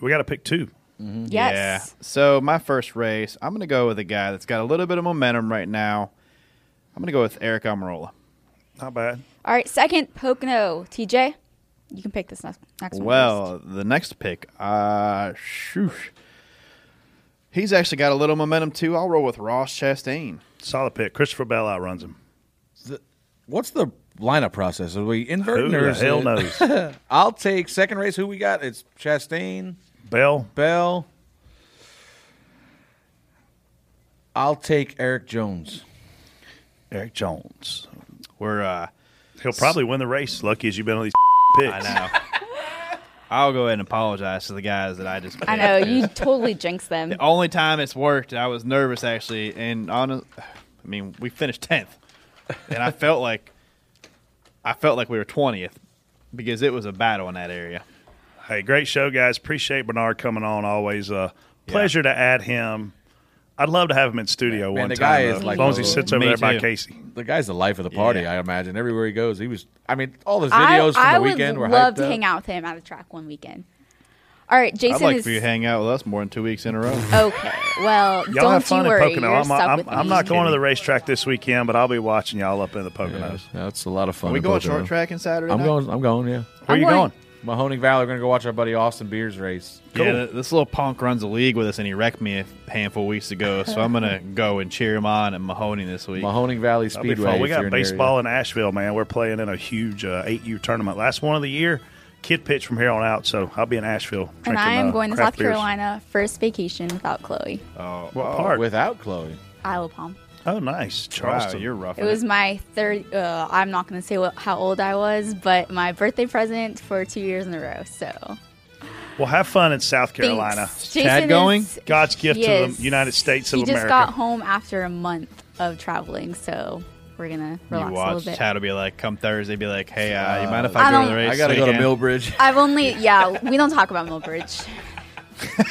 We got to pick two. yes. yeah. So my first race, I'm going to go with a guy that's got a little bit of momentum right now. I'm going to go with Aric Almirola. Not bad. All right, second Pocono. TJ, you can pick this next, next one. Well, the next pick, uh, shoosh. He's actually got a little momentum too. I'll roll with Ross Chastain. Solid pick. Christopher Bell outruns him. What's the lineup process? Are we inverting Who or the hell it- knows? I'll take second race. Who we got? It's Chastain, Bell. Bell. I'll take Erik Jones. Erik Jones. We're uh, He'll probably win the race. Lucky as you've been on these picks. I know. I'll go ahead and apologize to the guys that I just. I know you totally jinxed them. The only time it's worked, I was nervous actually, and on, I mean, we finished tenth, and I felt like, I felt like we were twentieth, because it was a battle in that area. Hey, great show, guys. Appreciate Bernard coming on. Always a pleasure to add him. I'd love to have him in studio Man, one the time. guy though, is like as long as he the- sits over Me there by too. Casey. The guy's the life of the party. I imagine everywhere he goes, he was. I mean, all his I, videos from I the would weekend were love hyped to up. hang out with him at a track one weekend. All right, Jason I'd like is for you to hang out with us more than two weeks in a row. okay. Well, Y'all don't have fun you worry. in Pocono. You're I'm, stuck I'm, with I'm me. not going to the racetrack this weekend, but I'll be watching y'all up in the Poconos. Yeah, that's a lot of fun. Are we in going Pocono. short tracking Saturday I'm night? going. I'm going. Yeah. Where are you going? Mahoning Valley. We're gonna go watch our buddy Austin Beers race. Yeah, th- this little punk runs a league with us, and he wrecked me a handful of weeks ago. So I'm gonna go and cheer him on at Mahoney this week. Mahoning Valley That'll be Speedway. fun. We if you're got in the baseball in Asheville, man. We're playing in a huge uh, 8U tournament. Last one of the year. Kid pitch from here on out, so I'll be in Asheville. and drinking, I am uh, going to craft South beers. Carolina first vacation without Chloe. Oh, What part? Without Chloe. Isle of Palm. Oh, nice. Charleston. you're rough. It was my third. Uh, I'm not going to say what, how old I was, but my birthday present for two years in a row. So Well, have fun in South Carolina. Thanks. Jason going? is- God's gift to is. the United States of America. he of just America. got home after a month of traveling, so we're gonna relax You a little watch bit. Chad will be like, come Thursday, be like, hey, uh, you mind if I I go to the race? I gotta this go to? Millbridge. I've only yeah. We don't talk about Millbridge.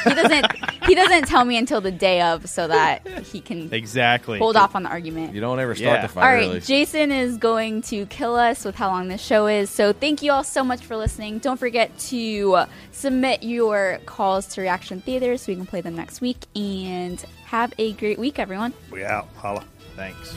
He doesn't. He doesn't tell me until the day of, so that he can Exactly. hold off on the argument. You don't ever start Yeah. the fight All right, early. Jason is going to kill us with how long this show is. So thank you all so much for listening. Don't forget to submit your calls to Reaction Theater so we can play them next week. And have a great week, everyone. We out. Holla. Thanks.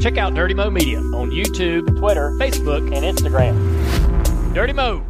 Check out Dirty Mo Media on YouTube, Twitter, Facebook, and Instagram. Dirty Mo.